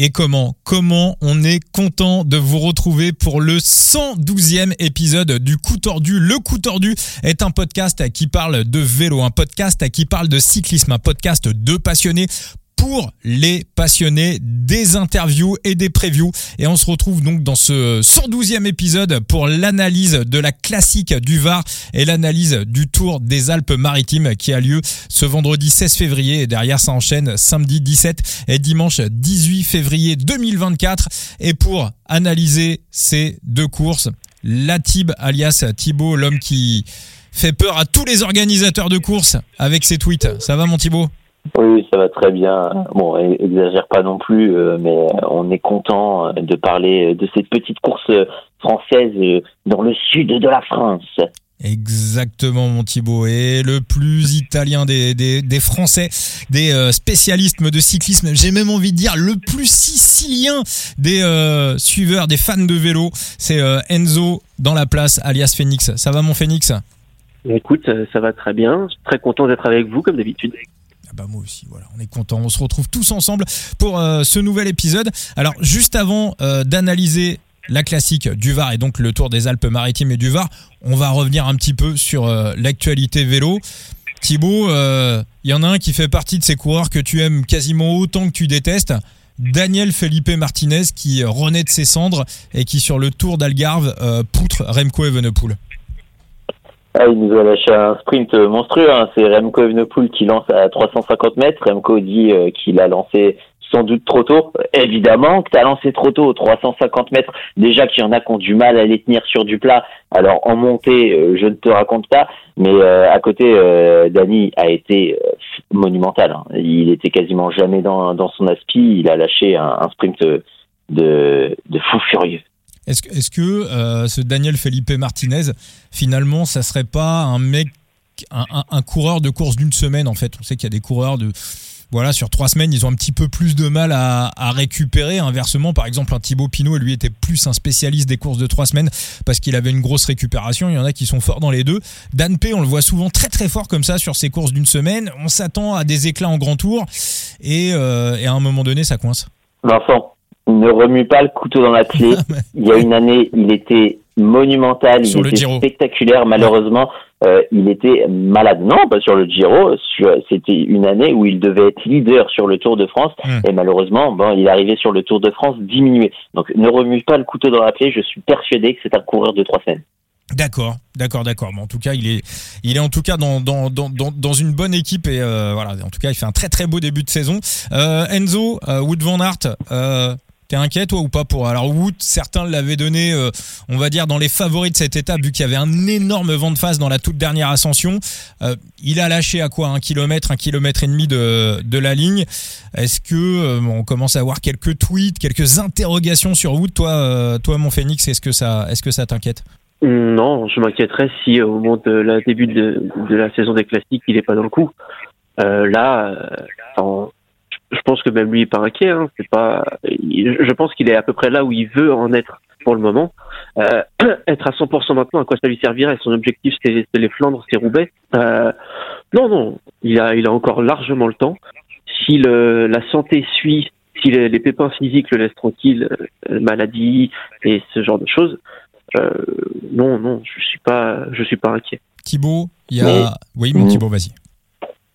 Et comment Comment on est content de vous retrouver pour le 112e épisode du Coup Tordu. Le Coup Tordu est un podcast qui parle de vélo, un podcast qui parle de cyclisme, un podcast de passionnés pour les passionnés des interviews et des previews. Et on se retrouve donc dans ce 112e épisode pour l'analyse de la classique du Var et l'analyse du Tour des Alpes-Maritimes qui a lieu ce vendredi 16 février et derrière ça enchaîne samedi 17 et dimanche 18 février 2024. Et pour analyser ces deux courses, Latib alias Thibaut, l'homme qui fait peur à tous les organisateurs de courses avec ses tweets. Ça va mon Thibaut oui, ça va très bien. Bon, exagère pas non plus, euh, mais on est content de parler de cette petite course française dans le sud de la France. Exactement, mon Thibaut. Et le plus italien des, des, des Français, des euh, spécialistes de cyclisme, j'ai même envie de dire le plus sicilien des euh, suiveurs, des fans de vélo, c'est Enzo dans la place, alias Phoenix. Ça va, mon Phoenix? Écoute, ça va très bien. Je suis très content d'être avec vous, comme d'habitude. Ah bah moi aussi, voilà, on est content. On se retrouve tous ensemble pour euh, ce nouvel épisode. Alors juste avant euh, d'analyser la classique du Var et donc le Tour des Alpes-Maritimes et du Var, on va revenir un petit peu sur euh, l'actualité vélo. Thibaut, il y en a un qui fait partie de ces coureurs que tu aimes quasiment autant que tu détestes. Daniel Felipe Martinez qui renaît de ses cendres et qui sur le Tour d'Algarve poutre Remco Evenepoel. Ah, il nous a lâché un sprint monstrueux. Hein. C'est Remco Evenepoel qui lance à 350 mètres. Remco dit euh, qu'il a lancé sans doute trop tôt. Évidemment que tu as lancé trop tôt, 350 mètres. Déjà qu'il y en a qui ont du mal à les tenir sur du plat. Alors en montée, euh, je ne te raconte pas. Mais euh, à côté, Dani a été monumental. Hein. Il était quasiment jamais dans, son aspi. Il a lâché un, un sprint de, de fou furieux. Est-ce que, est-ce que euh, ce Daniel Felipe Martinez, finalement, ça serait pas un mec, un, un, coureur de course d'une semaine en fait? On sait qu'il y a des coureurs de voilà, sur trois semaines, ils ont un petit peu plus de mal à, à récupérer. Inversement, par exemple, un Thibaut Pinot, lui, était plus un spécialiste des courses de trois semaines parce qu'il avait une grosse récupération. Il y en a qui sont forts dans les deux. Dan P, on le voit souvent très très fort comme ça sur ses courses d'une semaine. On s'attend à des éclats en grand tour et, euh, et à un moment donné, ça coince. Vincent, ne remue pas le couteau dans la clé. il y a une année, il était monumental, il était spectaculaire. Malheureusement, euh, il était malade. Non, pas sur le Giro. C'était une année où il devait être leader sur le Tour de France et malheureusement, bon, il arrivé sur le Tour de France diminué. Donc, ne remue pas le couteau dans la clé. Je suis persuadé que c'est un coureur de trois semaines. D'accord, d'accord, d'accord. Mais en tout cas, il est, il est en tout cas dans, dans, dans, dans une bonne équipe et euh, voilà. En tout cas, il fait un très très beau début de saison. Euh, Enzo, Wood van Aert, T'es inquiet toi ou pas pour alors Wood certains l'avaient donné euh, on va dire dans les favoris de cette étape vu qu'il y avait un énorme vent de face dans la toute dernière ascension. Euh, il a lâché à quoi un kilomètre un kilomètre et demi de, de la ligne. Est-ce que euh, on commence à avoir quelques tweets quelques interrogations sur Wood toi toi mon Phoenix est-ce que ça est-ce que ça t'inquiète? Non je m'inquiéterais si au moment de la début de, de la saison des classiques il est pas dans le coup. Là en, je pense que même lui est pas inquiet. Hein. C'est pas. Je pense qu'il est à peu près là où il veut en être pour le moment. Euh, être à 100% maintenant, à quoi ça lui servirait? Son objectif, c'est les Flandres, c'est Roubaix. Euh, non, non, il a, il a encore largement le temps. Si le, la santé suit, si les, les pépins physiques le laissent tranquille, euh, maladie et ce genre de choses, euh, non, non, je suis pas, je suis pas inquiet. Thibaut, il y a. Oui, mon Thibaut, vas-y.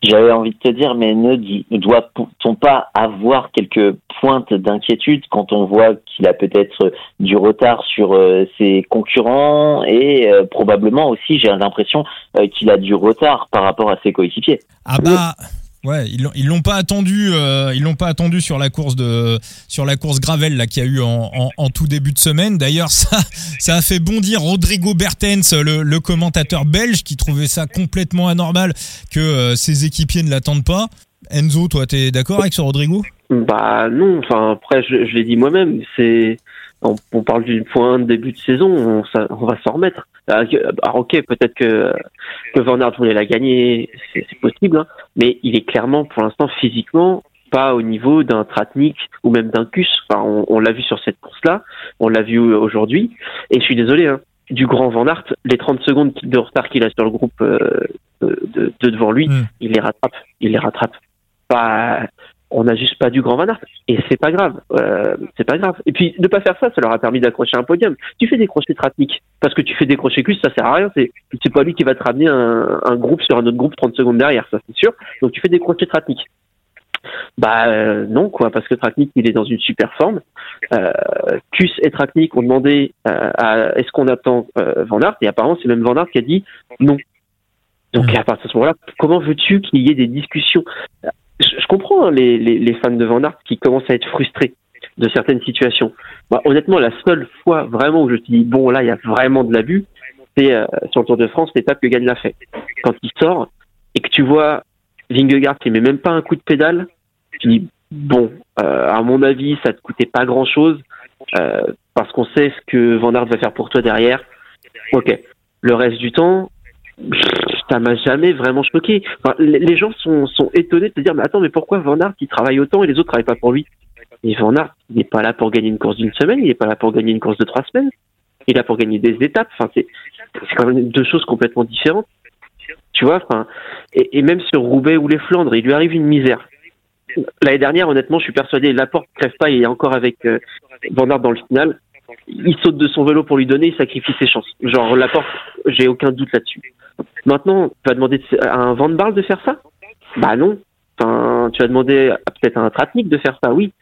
J'avais envie de te dire, mais ne, doit-on pas avoir quelques pointes d'inquiétude quand on voit qu'il a peut-être du retard sur euh, ses concurrents et euh, probablement aussi, j'ai l'impression euh, qu'il a du retard par rapport à ses coéquipiers. Ah bah. Ouais, ils ils l'ont pas attendu, euh, ils l'ont pas attendu sur la course de sur la course Gravel là qui a eu en, en, tout début de semaine. D'ailleurs, ça ça a fait bondir Rodrigo Bertens, le, commentateur belge, qui trouvait ça complètement anormal que euh, ses équipiers ne l'attendent pas. Enzo, toi, t'es d'accord avec ce Rodrigo? Bah non. Enfin après, je, l'ai dit moi-même. C'est on, parle d'une pointe début de saison, on, on va s'en remettre. Ah, ah, ok, peut-être que, que Van voulait la gagner, c'est possible, hein, mais il est clairement, pour l'instant, physiquement, pas au niveau d'un Tratnik ou même d'un Cus. Enfin, on, on l'a vu sur cette course-là, on l'a vu aujourd'hui, et je suis désolé, hein, du grand Van Aert, les 30 secondes de retard qu'il a sur le groupe euh, de, de, devant lui, mm. il les rattrape, il les rattrape. Pas, on n'a juste pas du grand Van Aert et c'est pas grave, euh, c'est pas grave. Et puis ne pas faire ça, ça leur a permis d'accrocher un podium. Tu fais des crochets trapniques parce que tu fais des crochets cuisses, ça sert à rien. C'est c'est pas lui qui va te ramener un, un groupe sur un autre groupe 30 secondes derrière, ça c'est sûr. Donc tu fais des crochets trapniques. Bah euh, non quoi, parce que Traknik il est dans une super forme. Euh, Kus et Traknik ont demandé euh, à, est-ce qu'on attend Van Aert? Et apparemment c'est même Van Aert qui a dit non. Donc Mm. à partir de ce moment-là, comment veux-tu qu'il y ait des discussions? Je, comprends hein, les, fans de Van Aert qui commencent à être frustrés de certaines situations. Bah, honnêtement, la seule fois vraiment où je me suis bon là il y a vraiment de l'abus, c'est euh, sur le Tour de France l'étape que Gagne l'a fait. Quand il sort et que tu vois Vingegaard qui met même pas un coup de pédale, tu dis bon, euh, à mon avis, ça te coûtait pas grand chose parce qu'on sait ce que Van Aert va faire pour toi derrière. Ok. Le reste du temps, ça m'a jamais vraiment choqué. Les gens sont, sont étonnés de se dire mais attends mais pourquoi Van Aert il travaille autant et les autres travaillent pas pour lui? Et Van Aert il n'est pas là pour gagner une course d'une semaine, il n'est pas là pour gagner une course de trois semaines. Il est là pour gagner des étapes. Enfin c'est quand même deux choses complètement différentes. Tu vois, et même sur Roubaix ou les Flandres, il lui arrive une misère. L'année dernière, honnêtement, je suis persuadé, Laporte crève pas, il est encore avec euh, Van Aert dans le final. Il saute de son vélo pour lui donner, il sacrifie ses chances. Genre Laporte, j'ai aucun doute là-dessus. Maintenant, tu vas demander de- à un Van Barle de faire ça? Bah non. Enfin, tu vas demander peut-être à un Tratnik de faire ça, oui.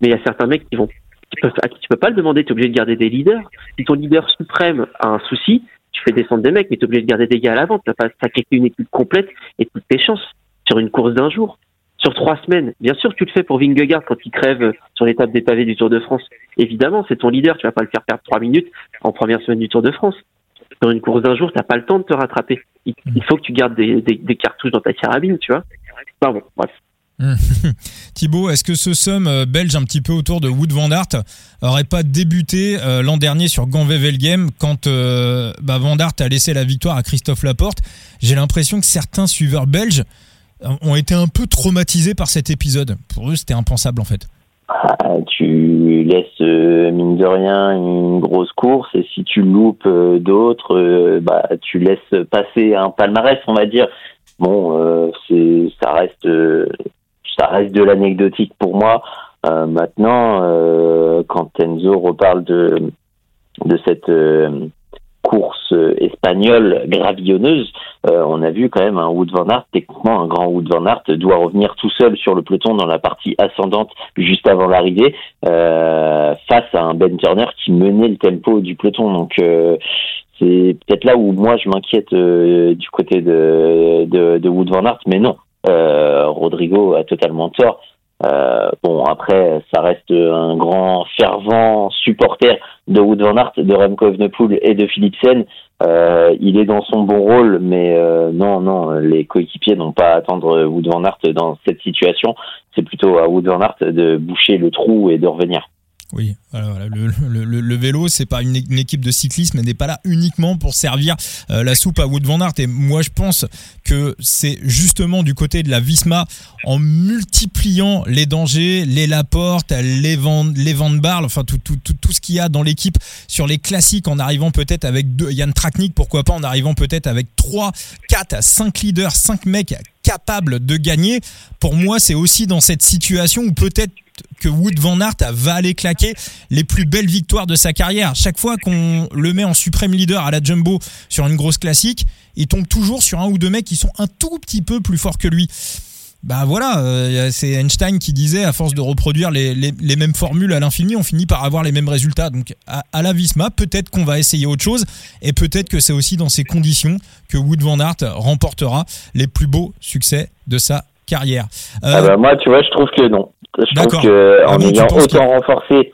Mais il y a certains mecs qui vont, qui peuvent, à qui tu peux pas le demander. Tu es obligé de garder des leaders. Si ton leader suprême a un souci, tu fais descendre des mecs, mais tu es obligé de garder des gars à l'avant. Tu vas pas sacrifier une équipe complète et toutes tes chances sur une course d'un jour. Sur trois semaines, bien sûr, tu le fais pour Vingegaard quand il crève sur l'étape des pavés du Tour de France. Évidemment, c'est ton leader. Tu vas pas le faire perdre trois minutes en première semaine du Tour de France. Sur une course d'un jour, t'as pas le temps de te rattraper. Il, il faut que tu gardes des, des, des cartouches dans ta carabine, tu vois. Bon, bref. Thibaut, est-ce que ce somme euh, belge un petit peu autour de Wood Van Aert aurait pas débuté euh, l'an dernier sur Ganvevelgem quand euh, bah, Van Aert a laissé la victoire à Christophe Laporte? J'ai l'impression que certains suiveurs belges euh, ont été un peu traumatisés par cet épisode. Pour eux, c'était impensable en fait. Ah, tu laisses euh, mine de rien une grosse course et si tu loupes euh, d'autres, euh, bah tu laisses passer un palmarès, on va dire. Bon, c'est ça reste ça reste de l'anecdotique pour moi. Maintenant, quand Enzo reparle de de cette course euh, espagnole gravillonneuse, euh, on a vu quand même un Wood Van Aert, techniquement un grand Wood Van Aert doit revenir tout seul sur le peloton dans la partie ascendante juste avant l'arrivée euh, face à un Ben Turner qui menait le tempo du peloton. Donc euh, c'est peut-être là où moi je m'inquiète euh, du côté de, de, de Wood Van Aert, mais non, euh, Rodrigo a totalement tort. Euh, bon après ça reste un grand fervent supporter de Wood Van de Remco Evenepoel et de Philipsen. Euh, il est dans son bon rôle, mais euh, non, non, les coéquipiers n'ont pas à attendre Wood Van dans cette situation. C'est plutôt à Wood Van de boucher le trou et de revenir. Oui, voilà, voilà. Le, le, le, le vélo, c'est pas une, une équipe de cyclisme, elle n'est pas là uniquement pour servir euh, la soupe à Wood Van Aert. Et moi, je pense que c'est justement du côté de la Visma, en multipliant les dangers, les Laporte, les Van, les Van Barle, enfin tout, tout, tout, tout ce qu'il y a dans l'équipe sur les classiques, en arrivant peut-être avec deux, Yann Traknik, pourquoi pas, en arrivant peut-être avec 3, 4, 5 leaders, 5 mecs capables de gagner. Pour moi, c'est aussi dans cette situation où peut-être que Wood Van Aert va aller claquer les plus belles victoires de sa carrière. Chaque fois qu'on le met en suprême leader à la Jumbo sur une grosse classique, il tombe toujours sur un ou deux mecs qui sont un tout petit peu plus forts que lui. Bah voilà, euh, c'est Einstein qui disait à force de reproduire les, les, les mêmes formules à l'infini, on finit par avoir les mêmes résultats. Donc à, à la Visma, peut-être qu'on va essayer autre chose et peut-être que c'est aussi dans ces conditions que Wood Van Aert remportera les plus beaux succès de sa carrière. Euh, ah bah moi, tu vois, je trouve que non. Je trouve que en ah bon, ayant autant que... renforcé,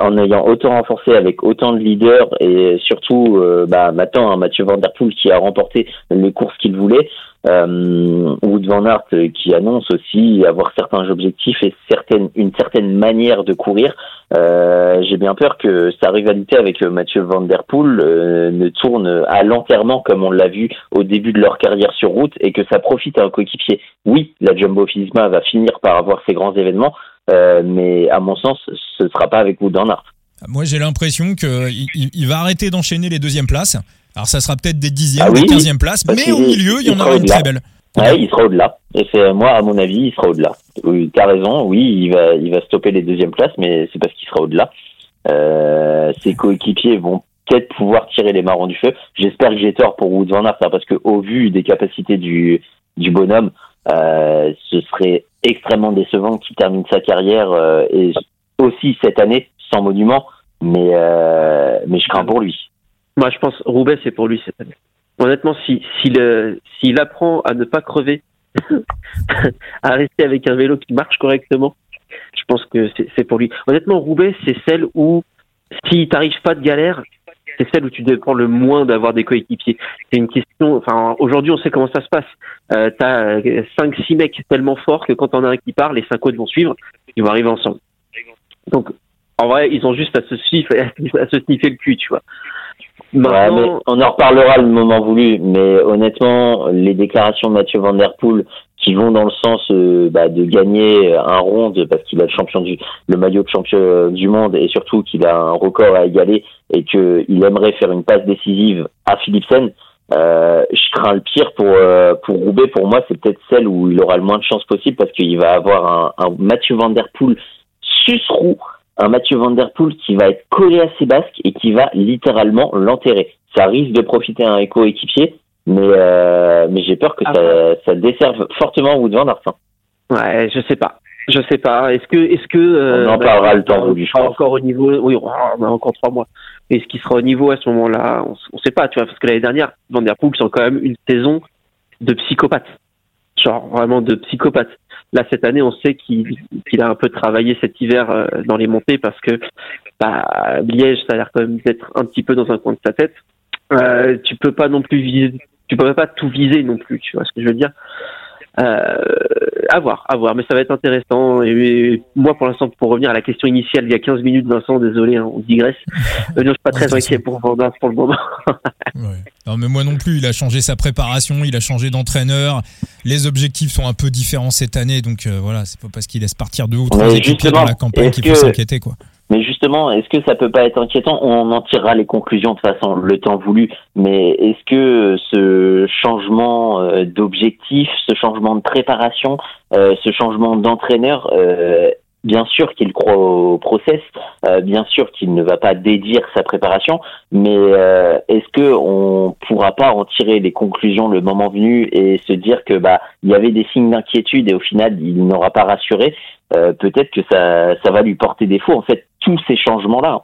en ayant autant renforcé avec autant de leaders et surtout, euh, bah maintenant, hein, Mathieu Van Der Poel qui a remporté les courses qu'il voulait, euh, Wood Van Aert qui annonce aussi avoir certains objectifs et certaines, une certaine manière de courir. Euh, J'ai bien peur que sa rivalité avec Mathieu Van Der Poel euh, ne tourne à l'enterrement comme on l'a vu au début de leur carrière sur route et que ça profite à un coéquipier. Oui, la Jumbo Visma va finir par avoir ses grands événements, euh, mais à mon sens, ce ne sera pas avec Wood Aert. Moi, j'ai l'impression qu'il il va arrêter d'enchaîner les deuxièmes places. Alors ça sera peut-être des dixièmes, ah oui, des quinzièmes places, mais au milieu, il y en aura une très belle. Ouais, il sera au-delà. Et c'est moi, à mon avis, il sera au-delà. Oui, T'as raison, oui, il va, il va stopper les deuxièmes places, mais c'est parce qu'il sera au-delà. Euh, ses coéquipiers vont peut-être pouvoir tirer les marrons du feu. J'espère que j'ai tort pour Wood Van Aert, hein, parce que au vu des capacités du, du bonhomme, euh, ce serait extrêmement décevant qu'il termine sa carrière euh, et aussi cette année sans monument. Mais euh, mais je crains pour lui. Moi, je pense Roubaix, c'est pour lui cette année. Honnêtement, si s'il s'il apprend à ne pas crever, à rester avec un vélo qui marche correctement, je pense que c'est pour lui. Honnêtement, Roubaix, c'est celle où si t'arrives pas de galère, c'est celle où tu dépends le moins d'avoir des coéquipiers. C'est une question. Enfin, aujourd'hui, on sait comment ça se passe. Euh, T'as cinq, six mecs tellement forts que quand on a un qui part, les cinq autres vont suivre. Ils vont arriver ensemble. Donc, en vrai, ils ont juste à se sniffer, à se sniffer le cul, tu vois. On en reparlera le moment voulu, mais honnêtement, les déclarations de Mathieu Van Der Poel qui vont dans le sens euh, bah, de gagner un ronde parce qu'il a le champion du le maillot de champion du monde et surtout qu'il a un record à égaler et qu'il aimerait faire une passe décisive à Philipsen. Euh, je crains le pire pour euh, pour Roubaix. Pour moi, c'est peut-être celle où il aura le moins de chance possible parce qu'il va avoir un, un Mathieu Van Der Poel un Mathieu Van Der Poel qui va être collé à ses basques et qui va littéralement l'enterrer. Ça risque de profiter à un éco-équipier, mais euh, mais j'ai peur que ça, Ah. ça desserve fortement Wood Van Aert. hein. Ouais, je sais pas. Je sais pas. Est-ce que, est-ce que euh, On en parlera le temps voulu, je pense. encore au niveau. Oui, on a encore trois mois. Est-ce qu'il sera au niveau à ce moment-là On, on sait pas, tu vois, parce que l'année dernière, Van der Poel, quand même une saison de psychopathe. Genre vraiment de psychopathe. Là, cette année, on sait qu'il qu'il a un peu travaillé cet hiver euh, dans les montées parce que bah, Liège, ça a l'air quand même d'être un petit peu dans un coin de sa tête. Euh, tu peux pas non plus viser, tu peux pas tout viser non plus, tu vois ce que je veux dire. Euh, à voir, à voir, mais ça va être intéressant. Et, et moi, pour l'instant, pour revenir à la question initiale, il y a 15 minutes, Vincent, désolé, hein, on digresse. Euh, non, je suis pas Ouais, très inquiet pour Vandas pour le moment. Ouais. Non, mais moi non plus, il a changé sa préparation, il a changé d'entraîneur. Les objectifs sont un peu différents cette année, donc euh, voilà, c'est pas parce qu'il laisse partir deux ou trois Mais équipiers dans la campagne qu'il faut s'inquiéter, quoi. Mais justement, est-ce que ça peut pas être inquiétant? On en tirera les conclusions de façon, le temps voulu. Mais est-ce que ce changement euh, d'objectif, ce changement de préparation, euh, ce changement d'entraîneur, euh, bien sûr qu'il croit au process, bien sûr qu'il ne va pas dédire sa préparation, mais est-ce que on pourra pas en tirer les conclusions le moment venu et se dire que bah il y avait des signes d'inquiétude et au final il n'aura pas rassuré? Peut-être que ça, ça va lui porter défaut, en fait, tous ces changements-là.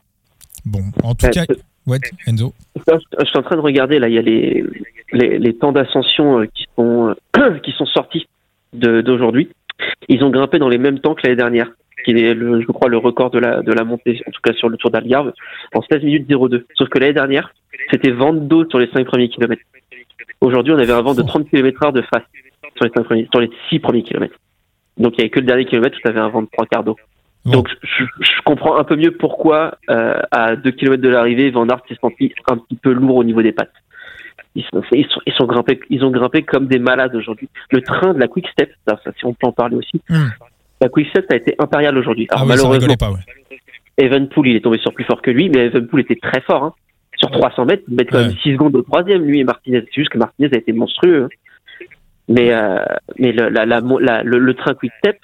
Bon, en tout Ouais, cas, ouais, Enzo. Je suis en train de regarder là, il y a les les, les temps d'ascension euh, qui sont euh, qui sont sortis d'aujourd'hui. Ils ont grimpé dans les mêmes temps que l'année dernière, qui est le, je crois le record de la de la montée, en tout cas sur le Tour d'Algarve, en 16 minutes 02. Sauf que l'année dernière, c'était vent d'eau sur les 5 premiers kilomètres. Aujourd'hui, on avait un vent de 30 km heure de face sur les cinq premiers, sur les 6 premiers kilomètres. Donc il y avait que le dernier kilomètre où tu avais un vent de trois quarts d'eau. Bon. Donc je, je comprends un peu mieux pourquoi euh, à 2 km de l'arrivée, Van Aert s'est senti un petit peu lourd au niveau des pattes. Ils sont, ils sont, ils sont grimpés, ils ont grimpé comme des malades aujourd'hui. Le train de la Quick Step, ça, ça, si on peut en parler aussi. Hmm. La Quick Step a été impériale aujourd'hui. Ah Alors oui, ça malheureusement, pas, ouais. Evenpool, il est tombé sur plus fort que lui, mais Evenpool était très fort. Hein. Sur 300 mètres, il met quand même Ouais. 6 secondes au troisième, lui et Martinez. C'est juste que Martinez a été monstrueux. hein. Mais, euh, mais le, la, la, la- le, le train Quick Step,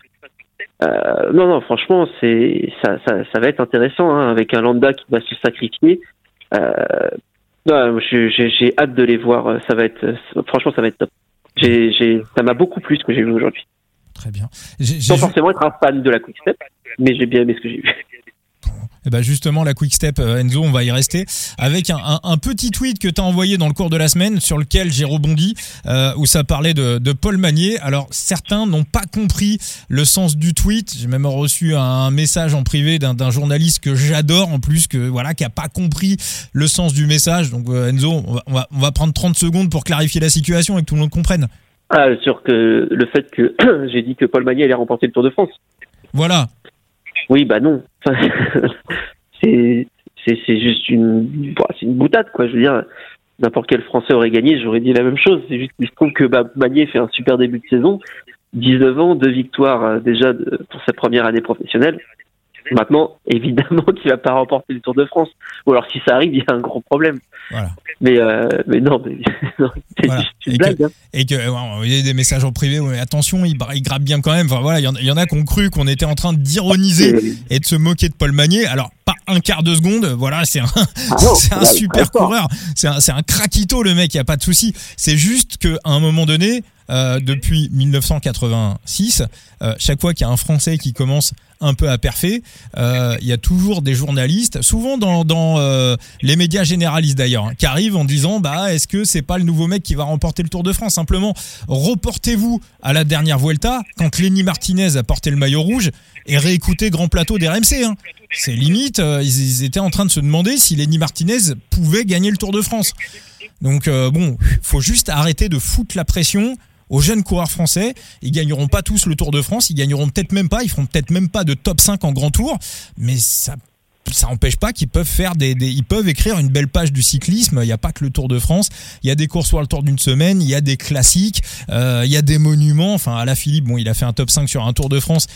euh, non, non, franchement, c'est ça, ça, ça va être intéressant hein, avec un Lambda qui va se sacrifier. Euh, j'ai hâte de les voir. Ça va être, franchement, ça va être top. Ça m'a beaucoup plu ce que j'ai vu aujourd'hui. Très bien. Sans forcément être un fan de la Quick Step, mais j'ai bien aimé ce que j'ai vu. Eh ben justement, la Quick Step, euh, Enzo, on va y rester avec un, un- un petit tweet que tu as envoyé dans le cours de la semaine sur lequel j'ai rebondi, euh, où ça parlait de, de Paul Magnier. Alors, certains n'ont pas compris le sens du tweet. J'ai même reçu un message en privé d'un journaliste que j'adore en plus, que voilà, qui a pas compris le sens du message. Donc, euh, Enzo, on va, on, va, on va prendre 30 secondes pour clarifier la situation et que tout le monde comprenne. Ah, sur que le fait que j'ai dit que Paul Magnier allait remporter le Tour de France. Voilà. Oui, bah non. C'est juste une bah, une boutade quoi. Je veux dire, n'importe quel Français aurait gagné, j'aurais dit la même chose. C'est juste qu'il se trouve que bah, Magnier fait un super début de saison, 19 ans, deux victoires euh, déjà pour sa première année professionnelle. Maintenant, évidemment qu'il va pas remporter le Tour de France. Ou alors si ça arrive, il y a un gros problème. Voilà. Mais, euh, mais non, mais c'est Voilà. une Et blague. hein. Et que, ouais, il y a des messages en privé, ouais, attention, il, il grappe bien quand même. Enfin voilà, il y en- il y, en a qui ont cru qu'on était en train d'ironiser C'est- et de se moquer de Paul Magnier. Alors, pas un quart de seconde, voilà, c'est un, Ah non, c'est un là, super coureur. C'est un, c'est un craquito, le mec, il n'y a pas de souci. C'est juste qu'à un moment donné, euh, depuis 1986, euh, chaque fois qu'il y a un Français qui commence un peu à perfer, euh, il y a toujours des journalistes, souvent dans, les médias généralistes d'ailleurs, hein, qui arrivent en disant bah est-ce que c'est pas le nouveau mec qui va remporter le Tour de France? Simplement, reportez-vous à la dernière Vuelta quand Lenny Martinez a porté le maillot rouge et réécoutez Grand Plateau des RMC. Hein. C'est limite, ils étaient en train de se demander si Lenny Martinez pouvait gagner le Tour de France. Donc euh, bon, faut juste arrêter de foutre la pression aux jeunes coureurs français. Ils gagneront pas tous le Tour de France, ils gagneront peut-être même pas, ils feront peut-être même pas de top 5 en grand tour, mais ça ça empêche pas qu'ils peuvent faire des, ils peuvent écrire une belle page du cyclisme. Il n'y a pas que le Tour de France. Il y a des courses le Tour d'une semaine. Il y a des classiques. euh, il y a des monuments. Enfin, à la Philippe, bon, il a fait un top 5 sur un Tour de France.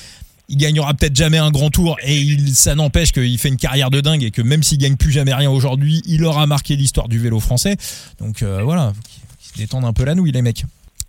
Il gagnera peut-être jamais un grand tour et ça n'empêche qu'il fait une carrière de dingue et que même s'il gagne plus jamais rien aujourd'hui, il aura marqué l'histoire du vélo français. Donc euh, voilà, qu'ils se détendent un peu la nouille les mecs.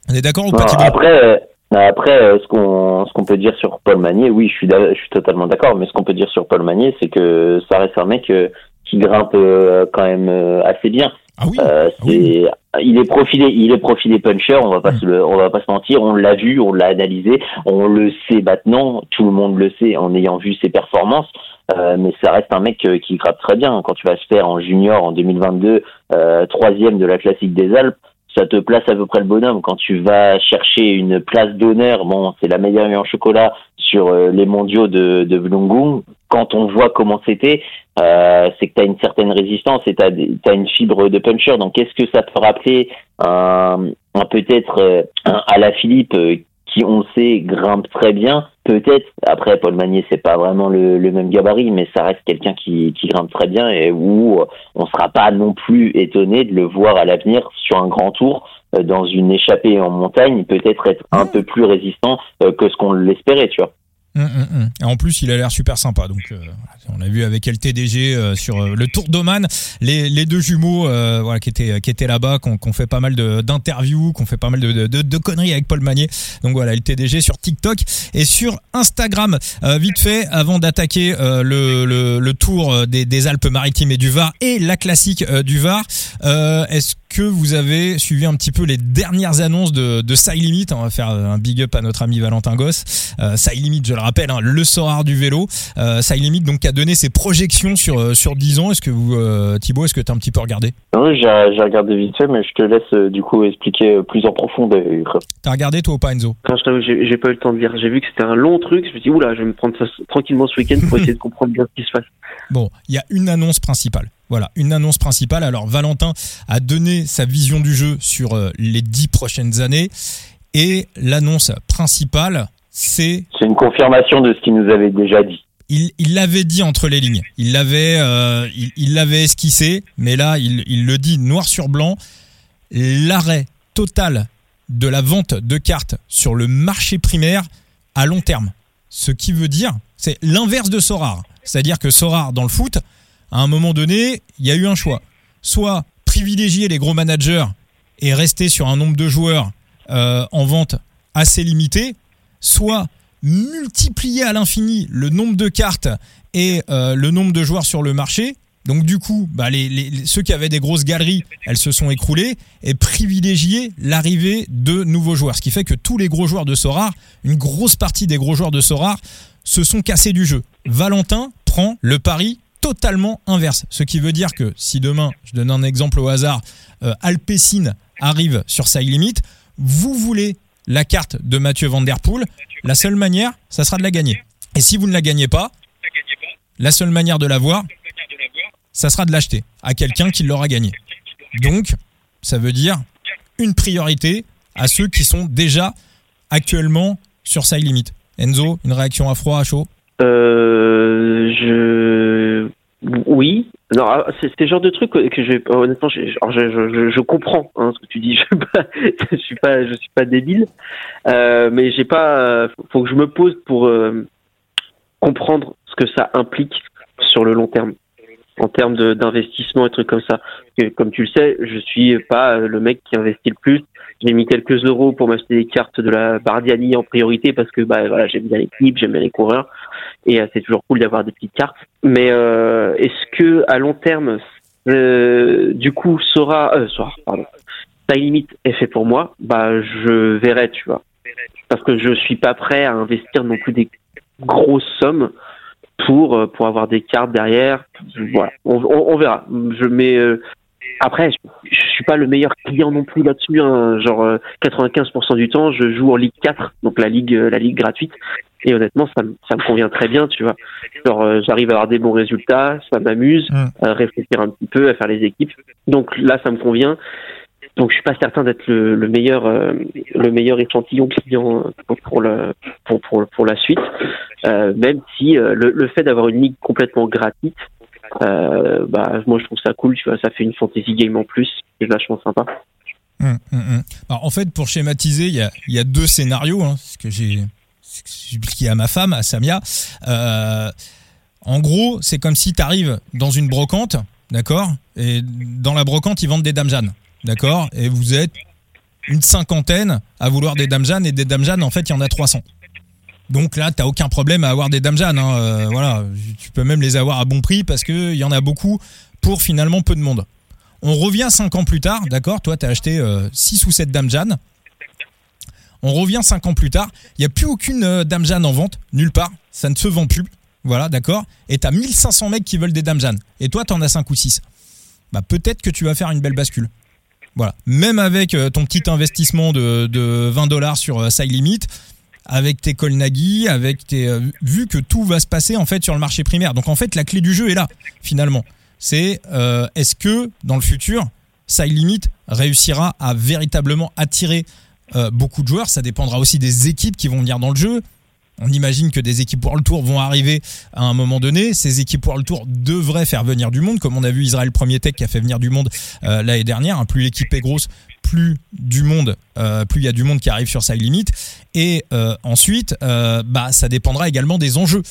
On est d'accord ou pas Non, après, euh, après, euh, ce qu'on ce qu'on peut dire sur Paul Magnier, oui, je suis je suis totalement d'accord. Mais ce qu'on peut dire sur Paul Magnier, c'est que ça reste un mec euh, qui grimpe euh, quand même euh, assez bien. Ah oui. Euh, Ah oui. c'est, il est profilé, il est profilé puncher. On va pas Mm. se le, on va pas se mentir. On l'a vu, on l'a analysé, on le sait maintenant. Tout le monde le sait en ayant vu ses performances. Euh, mais ça reste un mec euh, qui grappe très bien. Quand tu vas se faire en junior en 2022, euh, troisième de la classique des Alpes, ça te place à peu près le bonhomme. Quand tu vas chercher une place d'honneur, bon, c'est la médaille en chocolat sur euh, les mondiaux de, de Vlungung. Quand on voit comment c'était, euh, c'est que tu as une certaine résistance et tu as, une fibre de puncher. Donc, est-ce que ça peut rappeler un, un peut-être euh, un à la Philippe euh, qui, on sait, grimpe très bien Peut-être. Après, Paul Magnier, c'est pas vraiment le, le même gabarit, mais ça reste quelqu'un qui, qui grimpe très bien et où euh, on sera pas non plus étonné de le voir à l'avenir sur un grand tour euh, dans une échappée en montagne, peut-être être un peu plus résistant euh, que ce qu'on l'espérait, tu vois. Hum, hum, hum. En plus, il a l'air super sympa. Donc, euh, on a vu avec LTDG euh, sur euh, le Tour d'Oman, les, les deux jumeaux euh, voilà, qui étaient, qui étaient là-bas, qu'on qu'on fait pas mal d'interviews, qu'on fait pas mal de, de, conneries avec Paul Magnier. Donc voilà, LTDG sur TikTok et sur Instagram. Vite fait, avant d'attaquer le, le, Tour des, Alpes-Maritimes et du Var et la classique du Var, est-ce que vous avez suivi un petit peu les dernières annonces de, de Side Limit On va faire un big up à notre ami Valentin Goss. Euh, Side Limit, je le rappelle, hein, le Sorar du vélo. Euh, Side Limit donc qui a donné ses projections sur euh, sur 10 ans. Est-ce que vous euh, Thibaut, est-ce que tu as un petit peu regardé? Oui, j'ai regardé vite fait, mais je te laisse euh, du coup expliquer euh, plus en profondeur. T'as regardé toi ou pas Enzo? Quand je t'avoue, j'ai j'ai pas eu le temps de lire. J'ai vu que c'était un long truc. Je me suis dit, oula, je vais me prendre ça tranquillement ce week-end pour essayer de comprendre bien ce qui se passe. Bon, il y a une annonce principale. Voilà, une annonce principale. Alors Valentin a donné sa vision du jeu sur euh, les 10 prochaines années et l'annonce principale, c'est C'est une confirmation de ce qu'il nous avait déjà dit. il il l'avait dit entre les lignes. Il l'avait euh, il, il l'avait esquissé, mais là il, il le dit noir sur blanc. L'arrêt total de la vente de cartes sur le marché primaire à long terme. Ce qui veut dire, c'est l'inverse de Sorar. C'est-à-dire que Sorar dans le foot, à un moment donné, il y a eu un choix. Soit privilégier les gros managers et rester sur un nombre de joueurs euh, en vente assez limité, soit multiplier à l'infini le nombre de cartes et euh, le nombre de joueurs sur le marché. Donc du coup, bah, ceux qui avaient des grosses galeries, elles se sont écroulées et privilégier l'arrivée de nouveaux joueurs. Ce qui fait que tous les gros joueurs de Sorar, une grosse partie des gros joueurs de Sorar, se sont cassés du jeu. Valentin prend le pari totalement inverse. Ce qui veut dire que si demain, je donne un exemple au hasard, euh, Alpecin arrive sur Side Limit, vous voulez la carte de Mathieu Van Der Poel, la seule manière, ça sera de la gagner. Et si vous ne la gagnez pas, la seule manière de l'avoir, ça sera de l'acheter à quelqu'un qui l'aura gagné. Donc, ça veut dire une priorité à ceux qui sont déjà actuellement sur Side Limit. Enzo, une réaction à froid, à chaud? Je, oui. Non, ah, c'est le genre de truc que je, honnêtement, je, je, je, je- comprends hein, ce que tu dis. Je suis pas, je suis pas, débile, euh, mais j'ai pas. euh, Faut que je me pose pour euh, comprendre ce que ça implique sur le long terme en termes d'investissement et trucs comme ça. comme tu le sais, je suis pas le mec qui investit le plus. J'ai mis quelques euros pour m'acheter des cartes de la Bardiani en priorité parce que bah voilà j'aime bien l'équipe, j'aime bien les coureurs et euh, c'est toujours cool d'avoir des petites cartes. Mais euh, est-ce que à long terme, euh, du coup, Sora, euh, Sora, pardon, taille limite est fait pour moi Bah je verrai, tu vois, parce que je suis pas prêt à investir non plus des grosses sommes pour euh, pour avoir des cartes derrière. Voilà, on, on, verra. Je mets euh, après, je, je, suis pas le meilleur client non plus là-dessus. Hein. Genre 95% euh, du temps, je joue en Ligue 4, donc la ligue la ligue gratuite. Et honnêtement, ça, ça me convient très bien, tu vois. Genre, j'arrive à avoir des bons résultats, ça m'amuse, mmh. à réfléchir un petit peu, à faire les équipes. Donc là, ça me convient. Donc je suis pas certain d'être le, le, meilleur euh, le meilleur échantillon client pour, pour le pour, pour, pour la suite, euh, même si euh, le, le, fait d'avoir une ligue complètement gratuite, euh, bah moi je trouve ça cool, tu vois, ça fait une fantasy game en plus, c'est vachement sympa. Hum, hum, hum. Alors, en fait, pour schématiser, il y a, deux scénarios, hein, ce que j'ai expliqué à ma femme, à Samia. Euh, en gros, c'est comme si tu arrives dans une brocante, d'accord Et dans la brocante, ils vendent des dames d'accord Et vous êtes une cinquantaine à vouloir des dames et des dames en fait, il y en a 300. Donc là, t'as aucun problème à avoir des dames. Hein. Euh, voilà, tu peux même les avoir à bon prix parce qu'il y en a beaucoup pour finalement peu de monde. On revient 5 ans plus tard, d'accord Toi, t'as acheté 6 euh, ou 7 dames. On revient 5 ans plus tard, il n'y a plus aucune euh, dame Jeanne en vente, nulle part, ça ne se vend plus. Voilà, d'accord Et t'as 1500 mecs qui veulent des dames. Et toi, t'en as 5 ou 6. Bah, peut-être que tu vas faire une belle bascule. Voilà. Même avec euh, ton petit investissement de, 20 dollars sur Side Limit, avec tes Colnaghi, avec tes, euh, vu que tout va se passer en fait sur le marché primaire. Donc en fait, la clé du jeu est là finalement. C'est est-ce que dans le futur, Side Limit réussira à véritablement attirer beaucoup de joueurs? Ça dépendra aussi des équipes qui vont venir dans le jeu. On imagine que des équipes World Tour vont arriver à un moment donné. Ces équipes World Tour devraient faire venir du monde, comme on a vu Israël Premier Tech qui a fait venir du monde euh, l'année dernière. Plus l'équipe est grosse, plus du monde, euh, plus il y a du monde qui arrive sur sa limite. Et euh, ensuite, euh, bah, ça dépendra également des enjeux.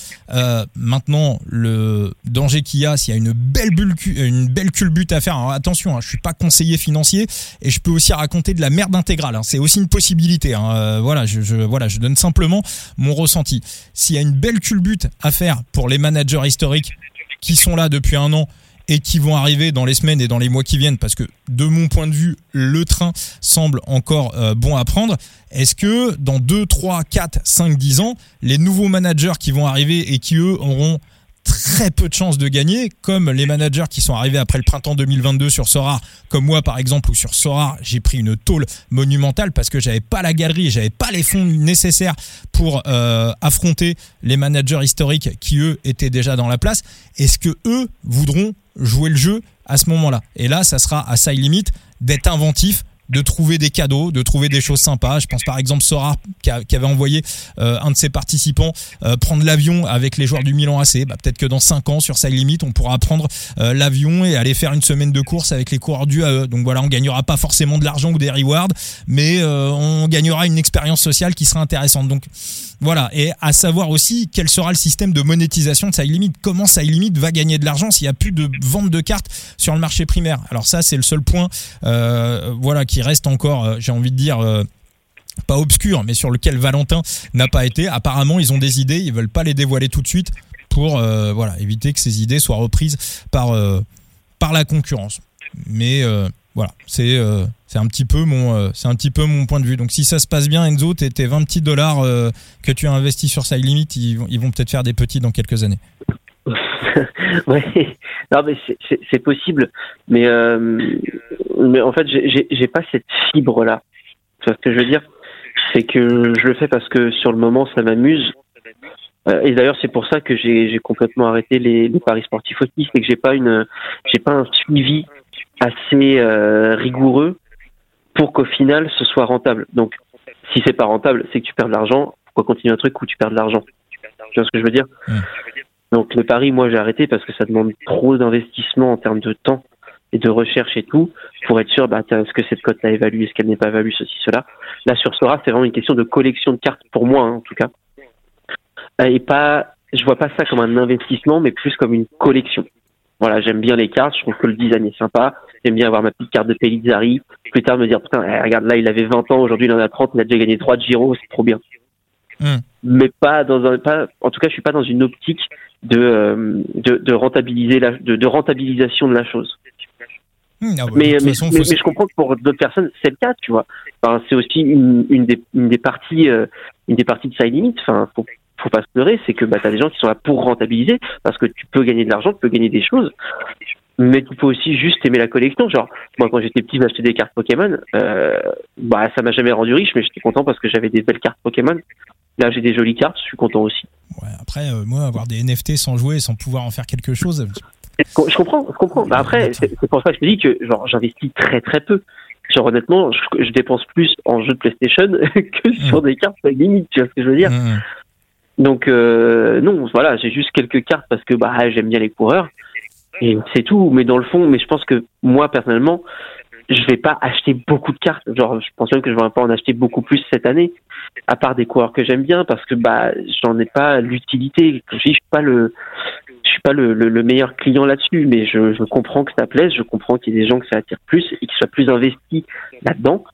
maintenant, le danger qu'il y a, s'il y a une belle bulle, une belle culbute à faire. Alors, attention, hein, je suis pas conseiller financier et je peux aussi raconter de la merde intégrale. Hein. c'est aussi une possibilité. Hein. voilà, je, voilà, je donne simplement mon ressenti. S'il y a une belle culbute à faire pour les managers historiques qui sont là depuis un an et qui vont arriver dans les semaines et dans les mois qui viennent parce que de mon point de vue le train semble encore euh, bon à prendre. Est-ce que dans 2, 3, 4, 5, 10 ans les nouveaux managers qui vont arriver et qui eux auront très peu de chances de gagner, comme les managers qui sont arrivés après le printemps 2022 sur Sora, comme moi par exemple, ou sur Sora, j'ai pris une tôle monumentale parce que j'avais pas la galerie, j'avais pas les fonds nécessaires pour euh, affronter les managers historiques qui eux étaient déjà dans la place. Est-ce que eux voudront jouer le jeu à ce moment-là? Et là, ça sera à side limit d'être inventif, de trouver des cadeaux, de trouver des choses sympas. Je pense par exemple Sora qui, avait envoyé euh, un de ses participants euh, prendre l'avion avec les joueurs du Milan AC. Bah, peut-être que dans 5 ans sur Side Limit, on pourra prendre euh, l'avion et aller faire une semaine de course avec les coureurs du AE. Donc voilà, on gagnera pas forcément de l'argent ou des rewards, mais on gagnera une expérience sociale qui sera intéressante. Donc voilà, et à savoir aussi quel sera le système de monétisation de Side Limit. Comment Side Limit va gagner de l'argent s'il n'y a plus de vente de cartes sur le marché primaire? Alors ça, c'est le seul point, voilà, qui reste encore, euh, j'ai envie de dire, euh, pas obscur, mais sur lequel Valentin n'a pas été. Apparemment, ils ont des idées, ils veulent pas les dévoiler tout de suite pour euh, voilà éviter que ces idées soient reprises par par la concurrence. Mais voilà, c'est c'est un petit peu mon c'est un petit peu mon point de vue. Donc si ça se passe bien, Enzo, tes, tes 20 petits dollars que tu as investis sur Side Limit, ils, ils vont peut-être faire des petits dans quelques années. ouais, non mais c'est possible, mais mais en fait, j'ai pas cette fibre là. Ce que je veux dire, c'est que je le fais parce que sur le moment, ça m'amuse. Euh, et d'ailleurs, c'est pour ça que j'ai complètement arrêté les, paris sportifs aussi, c'est que j'ai pas pas un suivi assez euh, rigoureux pour qu'au final ce soit rentable. Donc, si c'est pas rentable, c'est que tu perds de l'argent. Pourquoi continuer un truc où tu perds de l'argent? Tu vois ce que je veux dire? Donc, le pari, moi, j'ai arrêté parce que ça demande trop d'investissement en termes de temps et de recherche et tout pour être sûr bah est-ce que cette cote l'a évalué est-ce qu'elle n'est pas évaluée ceci cela là sur Sora c'est vraiment une question de collection de cartes pour moi hein, en tout cas et pas je vois pas ça comme un investissement, mais plus comme une collection. Voilà, j'aime bien les cartes, je trouve que le design est sympa. J'aime bien avoir ma petite carte de Pellizzari. Plus tard, me dire, putain, eh, regarde, là, il avait 20 ans, aujourd'hui, il en a 30, il a déjà gagné 3 de Giro, c'est trop bien. Hmm. Mais pas dans un, pas, en tout cas, je suis pas dans une optique de, euh, de, de rentabiliser la, de, de rentabilisation de la chose. Hmm, ah mais, mais, façon, mais- faut- mais je comprends que pour d'autres personnes, c'est le cas, tu vois. Enfin, c'est aussi une, une, des, une des parties, euh, une des parties de Side Limit. Enfin, faut, faut pas se leurrer, c'est que bah, t'as des gens qui sont là pour rentabiliser, parce que tu peux gagner de l'argent, tu peux gagner des choses. Mais tu peux aussi juste aimer la collection. Genre, moi, quand j'étais petit, j'achetais des cartes Pokémon. Euh, bah, ça m'a jamais rendu riche, mais j'étais content parce que j'avais des belles cartes Pokémon. Là, j'ai des jolies cartes, je suis content aussi. Ouais, après, euh, moi, avoir des NFT sans jouer, sans pouvoir en faire quelque chose, Je co- je comprends, je comprends. Bah après, c'est pour ça que je te dis que genre j'investis très très peu. Genre honnêtement, je, je dépense plus en jeux de PlayStation que sur des cartes limite, tu vois ce que je veux dire? hmm, Donc euh, non, voilà, j'ai juste quelques cartes parce que bah j'aime bien les coureurs et c'est tout. Mais dans le fond, mais je pense que moi personnellement, je vais pas acheter beaucoup de cartes. Genre, je pense même que je vais pas en acheter beaucoup plus cette année, à part des coureurs que j'aime bien parce que bah j'en ai pas l'utilité. Je suis pas le je suis pas le, le, le meilleur client là-dessus, mais je, je comprends que ça plaise, je comprends qu'il y ait des gens que ça attire plus et qu'ils soient plus investis là-dedans.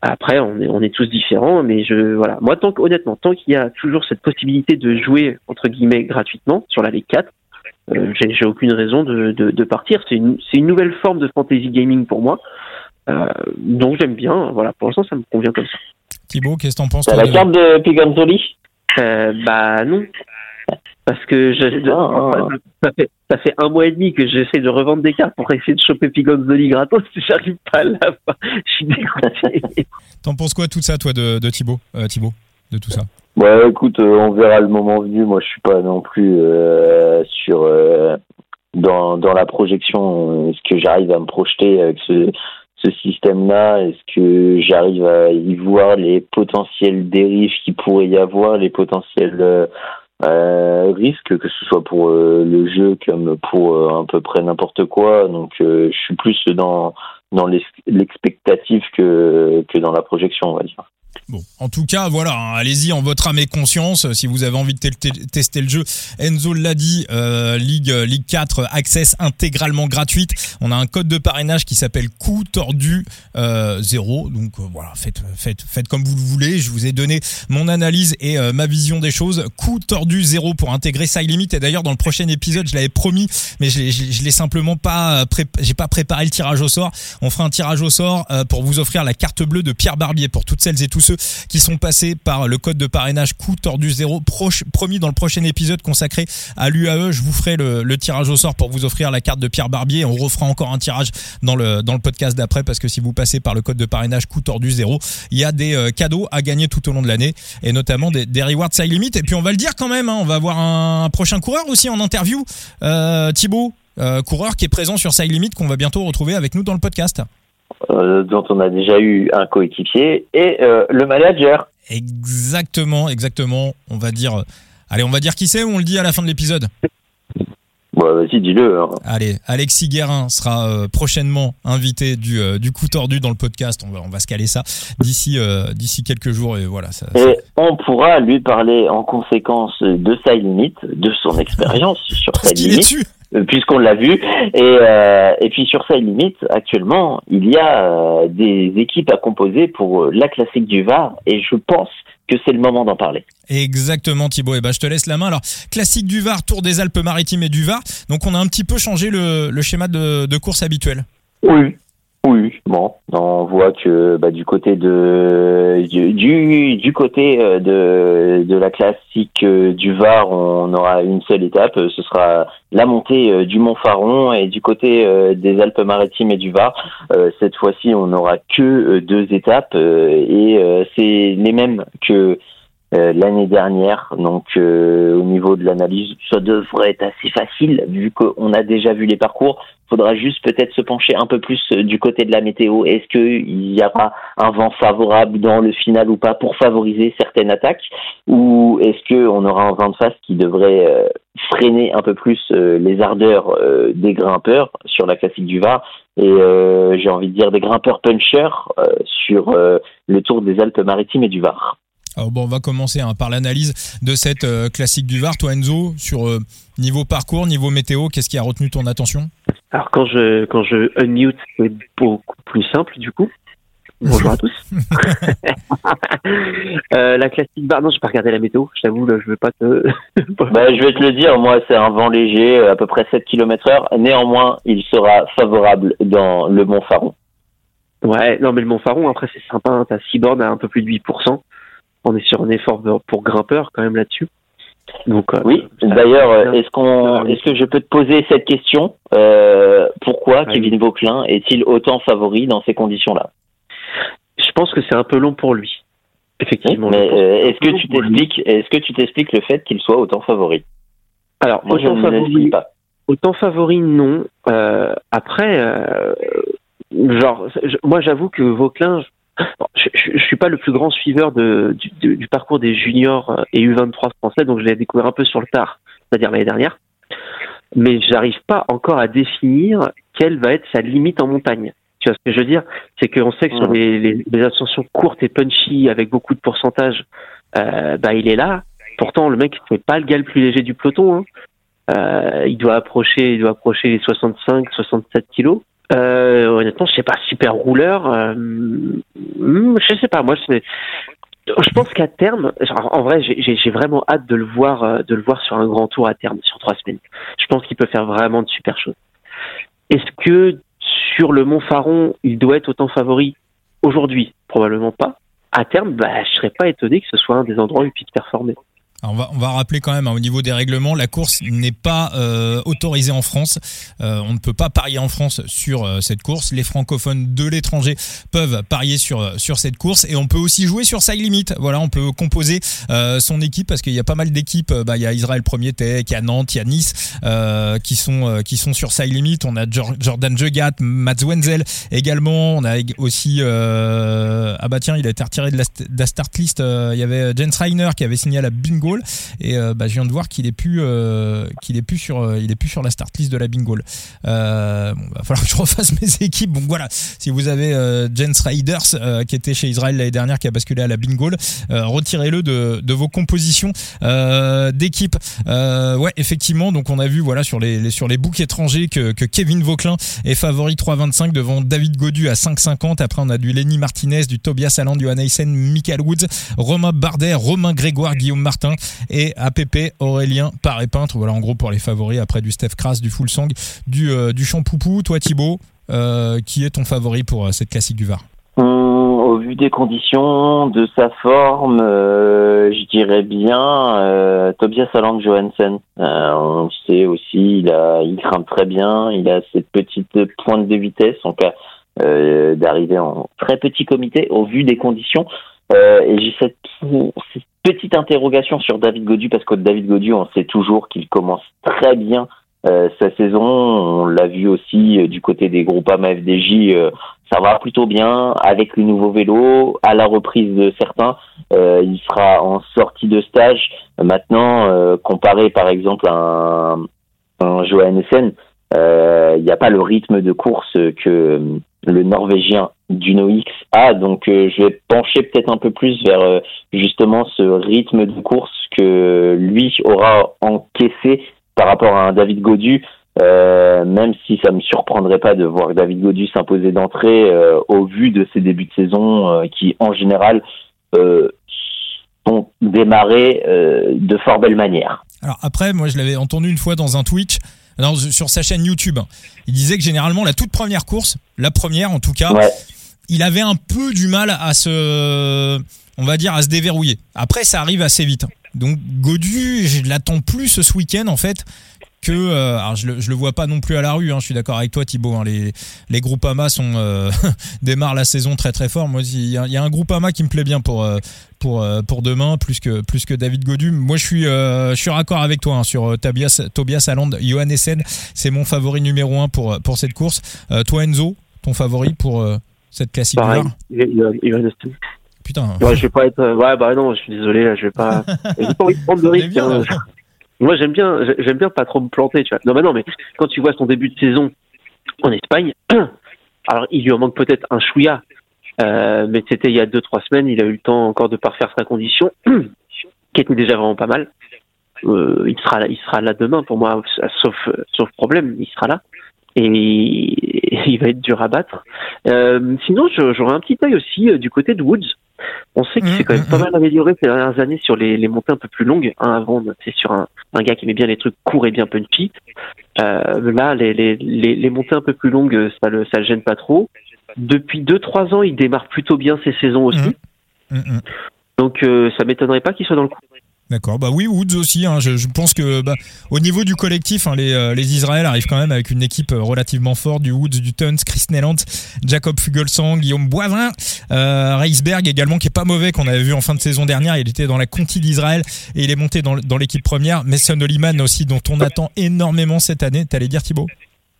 Après, on est, on est tous différents, mais je, voilà. Moi, tant honnêtement, tant qu'il y a toujours cette possibilité de jouer, entre guillemets, gratuitement sur la Ligue 4, euh, j'ai j'ai aucune raison de, de, de partir. C'est une, c'est une nouvelle forme de fantasy gaming pour moi. Euh, donc j'aime bien. Voilà, pour l'instant, ça me convient comme ça. Thibaut, qu'est-ce que t'en penses T'as la carte de Piganzoli Euh, bah non. Parce que je, Ah, ah. ça, fait, ça fait un mois et demi que j'essaie de revendre des cartes pour essayer de choper Pigonzoli gratos. J'arrive pas à la fin. Je suis dégoûté. T'en penses quoi tout ça, toi, de, de Thibaut, euh, Thibaut, de tout ça? Ouais, écoute, euh, on verra le moment venu. Moi, je suis pas non plus euh, sur euh, dans dans la projection. Est-ce que j'arrive à me projeter avec ce ce système-là? Est-ce que j'arrive à y voir les potentielles dérives qui pourrait y avoir, les potentiels euh, euh, risques, que ce soit pour euh, le jeu comme pour euh, à peu près n'importe quoi? Donc, euh, je suis plus dans dans l'ex- l'expectative que que dans la projection, on va dire. Bon, en tout cas, voilà, hein, allez-y en votre âme et conscience. euh, Si vous avez envie de te- te- tester le jeu, Enzo l'a dit, euh, Ligue euh, Ligue 4 euh, access intégralement gratuite. On a un code de parrainage qui s'appelle coup tordu euh, 0. Donc voilà, faites faites faites comme vous le voulez. Je vous ai donné mon analyse et ma vision des choses. Coup tordu 0 pour intégrer Side Limit. Et d'ailleurs, dans le prochain épisode, je l'avais promis, mais je l'ai je l'ai- simplement pas j'ai pas préparé le tirage au sort. On fera un tirage au sort pour vous offrir la carte bleue de Pierre Barbier pour toutes celles et tous ceux qui sont passés par le code de parrainage coup tordu zéro. Promis dans le prochain épisode consacré à l'UAE, je vous ferai le, tirage au sort pour vous offrir la carte de Pierre Barbier. On refera encore un tirage dans le dans le podcast d'après parce que si vous passez par le code de parrainage coup tordu zéro, il y a des euh, cadeaux à gagner tout au long de l'année et notamment des, des rewards side limit. Et puis on va le dire quand même, hein, on va avoir un prochain coureur aussi en interview, euh, Thibaut. euh, coureur qui est présent sur Side Limit qu'on va bientôt retrouver avec nous dans le podcast. Euh, dont on a déjà eu un coéquipier, et euh, le manager. Exactement, exactement. On va dire. Allez, on va dire qui c'est ou on le dit à la fin de l'épisode? Bon, vas-y, dis-le. hein. Allez, Alexis Guérin sera euh, prochainement invité du, euh, du coup tordu dans le podcast. On va, on va se caler ça d'ici euh, d'ici quelques jours et voilà. Ça, ça- Et on pourra lui parler en conséquence de sa limite, de son expérience sur Parce sa est limite, dessus. Puisqu'on l'a vu. Et, euh, et puis sur sa limite, actuellement, il y a euh, des équipes à composer pour euh, la classique du Var, et je pense que c'est le moment d'en parler. Exactement Thibaut. Et ben je te laisse la main. Alors classique du Var, Tour des Alpes-Maritimes et du Var. Donc on a un petit peu changé le, le schéma de, de course habituel. Oui. Oui, bon, on voit que bah, du côté de du du, côté euh, de de la classique euh, du Var, on aura une seule étape, euh, ce sera la montée du Mont Faron et du côté des Alpes-Maritimes et du Var, cette fois-ci, on n'aura que deux étapes et c'est les mêmes que euh, l'année dernière. Donc euh, au niveau de l'analyse, ça devrait être assez facile vu qu'on a déjà vu les parcours. Faudra juste peut-être se pencher un peu plus euh, du côté de la météo. Est-ce qu'il y aura un vent favorable dans le final ou pas pour favoriser certaines attaques? Ou est-ce qu'on aura un vent de face qui devrait euh, freiner un peu plus les ardeurs des grimpeurs sur la classique du Var? Et j'ai envie de dire des grimpeurs punchers sur le Tour des Alpes-Maritimes et du Var. Alors bon, on va commencer hein, par l'analyse de cette euh, classique du Var. Toi, Enzo, sur euh, niveau parcours, niveau météo, qu'est-ce qui a retenu ton attention? Alors quand je quand je unmute, c'est beaucoup plus simple du coup. Bonjour à tous. euh, la classique bar, non, je vais pas regarder la météo, je t'avoue, je vais pas te. bah, je vais te le dire, moi, c'est un vent léger, à peu près 7 km heure. Néanmoins, il sera favorable dans le Mont Faron. Ouais, non, mais le Mont Faron, après, c'est sympa, hein, t'as 6 bornes à un peu plus de 8%. On est sur un effort pour grimpeur quand même là-dessus. Donc, euh, oui. D'ailleurs, est-ce qu'on, est-ce que je peux te poser cette question euh, Pourquoi Kevin Vauclin est-il autant favori dans ces conditions-là? Je pense que c'est un peu long pour lui. Effectivement. mais euh, est-ce que tu t'expliques, est-ce que tu t'expliques le fait qu'il soit autant favori? Alors, moi, autant je favori, pas. Autant favori, non. Euh, après, euh, genre, moi, j'avoue que Je, je, suis pas le plus grand suiveur de, du, du, parcours des juniors et U23 français, donc je l'ai découvert un peu sur le tard, c'est-à-dire l'année dernière. Mais j'arrive pas encore à définir quelle va être sa limite en montagne. Tu vois ce que je veux dire? C'est qu'on sait que sur les, les, les, ascensions courtes et punchy avec beaucoup de pourcentage, euh, bah il est là. Pourtant, le mec n'est pas le gars le plus léger du peloton. Hein. Euh, il doit approcher, il doit approcher les 65, 67 kilos. Euh, honnêtement, je sais pas, super rouleur. Euh, hmm, je sais pas, moi, je pense qu'à terme, en vrai, j'ai vraiment hâte de le voir, euh, de le voir sur un grand tour à terme, sur trois semaines. Je pense qu'il peut faire vraiment de super choses. Est-ce que sur le Mont Faron, il doit être autant favori aujourd'hui? Probablement pas. À terme, bah, je serais pas étonné que ce soit un des endroits où il puisse performer on, va, rappeler quand même hein, au niveau des règlements, la course n'est pas euh, autorisée en France. Euh, on ne peut pas parier en France sur euh, cette course. Les francophones de l'étranger peuvent parier sur sur cette course et on peut aussi jouer sur Side Limit. Voilà, on peut composer son équipe parce qu'il y a pas mal d'équipes. Bah, il y a Israël Premier Tech, il y a Nantes, il y a Nice qui sont qui sont sur Side Limit. On a Jordan Jugat, Mats Wenzel également. On a aussi ah bah tiens, il a été retiré de la, start list. il y avait Jens Reiner qui avait signé à la bingo et euh, bah, je viens de voir qu'il est plus euh, qu'il est plus sur euh, il est plus sur la start list de la bingo. Euh, bon, va falloir que je refasse mes équipes. Donc voilà, si vous avez Jens Raiders qui était chez Israël l'année dernière qui a basculé à la bingo, retirez-le de, de vos compositions d'équipe. ouais, effectivement. Donc on a vu voilà sur les, sur les books étrangers que, que Kevin Vauclin est favori 3,25 devant David Godu à 5,50. Après on a du Lenny Martinez, du Tobias Alland, du Anaïsen, Michael Woods, Romain Bardet, Romain Grégoire, Guillaume Martin et APP Aurélien Paré Peintre. Voilà en gros pour les favoris après du Steph Kras, du Full Sang, du, euh, du Champoupou. Toi Thibaut, euh, qui est ton favori pour euh, cette classique du Var? Hum, Au vu des conditions, de sa forme, je dirais bien Tobias Aland Johansen. on sait aussi, il, a, grimpe très bien, il a cette petite pointe de vitesse en cas d'arriver en très petit comité au vu des conditions. Et j'ai cette, cette Petite interrogation sur David Godu, parce que David Godu, on sait toujours qu'il commence très bien euh, sa saison. On l'a vu aussi euh, du côté des groupes FDJ, euh, ça va plutôt bien avec le nouveau vélo, à la reprise de certains. il sera en sortie de stage. Maintenant, comparé par exemple à un, un Johannessen, il n'y a pas le rythme de course que le Norvégien Duno X a. Donc euh, je vais pencher peut-être un peu plus vers euh, justement ce rythme de course que lui aura encaissé par rapport à un David Godu. Euh, même si ça me surprendrait pas de voir David Godu s'imposer d'entrée au vu de ses débuts de saison qui en général ont démarré de fort belle manière. Alors après, moi je l'avais entendu une fois dans un Twitch, sur sa chaîne YouTube. Il disait que généralement la toute première course, la première en tout cas, il avait un peu du mal à se, on va dire, à se déverrouiller. Après, ça arrive assez vite. Donc Godu, je l'attends plus ce week-end en fait que euh, alors je le, je le vois pas non plus à la rue hein, je suis d'accord avec toi Thibaut hein, les les Groupama euh, démarrent la saison très très fort moi il y a, un Groupama qui me plaît bien pour euh, demain plus que David Godum moi je suis je suis raccord avec toi hein, sur Tobias Tobias Aland Johan Essen c'est mon favori numéro un pour pour cette course toi Enzo ton favori pour cette classique Pareil, Johan Putain. Ouais, je vais pas être. Ouais, bah non, je suis désolé, là, je vais pas. J'ai pas envie de prendre de risque. Moi, j'aime bien, j'aime bien pas trop me planter, tu vois. Non, mais non, mais quand tu vois son début de saison en Espagne, alors il lui en manque peut-être un chouïa, mais c'était il y a deux trois semaines. Il a eu le temps encore de parfaire sa condition, qui était déjà vraiment pas mal. il sera là, il sera là demain pour moi, sauf sauf problème, il sera là et il va être dur à battre. Euh, sinon, j'aurais un petit œil aussi euh, du côté de Woods. On sait qu'il s'est quand même pas mal amélioré ces dernières années sur les, les montées un peu plus longues. Hein, avant, c'est sur un, un, gars qui aimait bien les trucs courts et bien punchy. Euh, là, les, les, les, les, montées un peu plus longues, ça le, ça le gêne pas trop. Depuis 2-3 ans, il démarre plutôt bien ses saisons aussi. Mmh. Donc, euh, ça m'étonnerait pas qu'il soit dans le coup. D'accord. Bah oui, Woods aussi. Hein. Je, je, pense que bah, au niveau du collectif, hein, les, euh, les Israël arrivent quand même avec une équipe euh, relativement forte du Woods, du Tuns, Chris Nelland, Jacob Fugelsang, Guillaume Boivin, euh, Reisberg également qui est pas mauvais qu'on avait vu en fin de saison dernière. Il était dans la Conti d'Israël et il est monté dans, dans l'équipe première. Mason Oliman aussi dont on attend énormément cette année. T'allais dire Thibaut?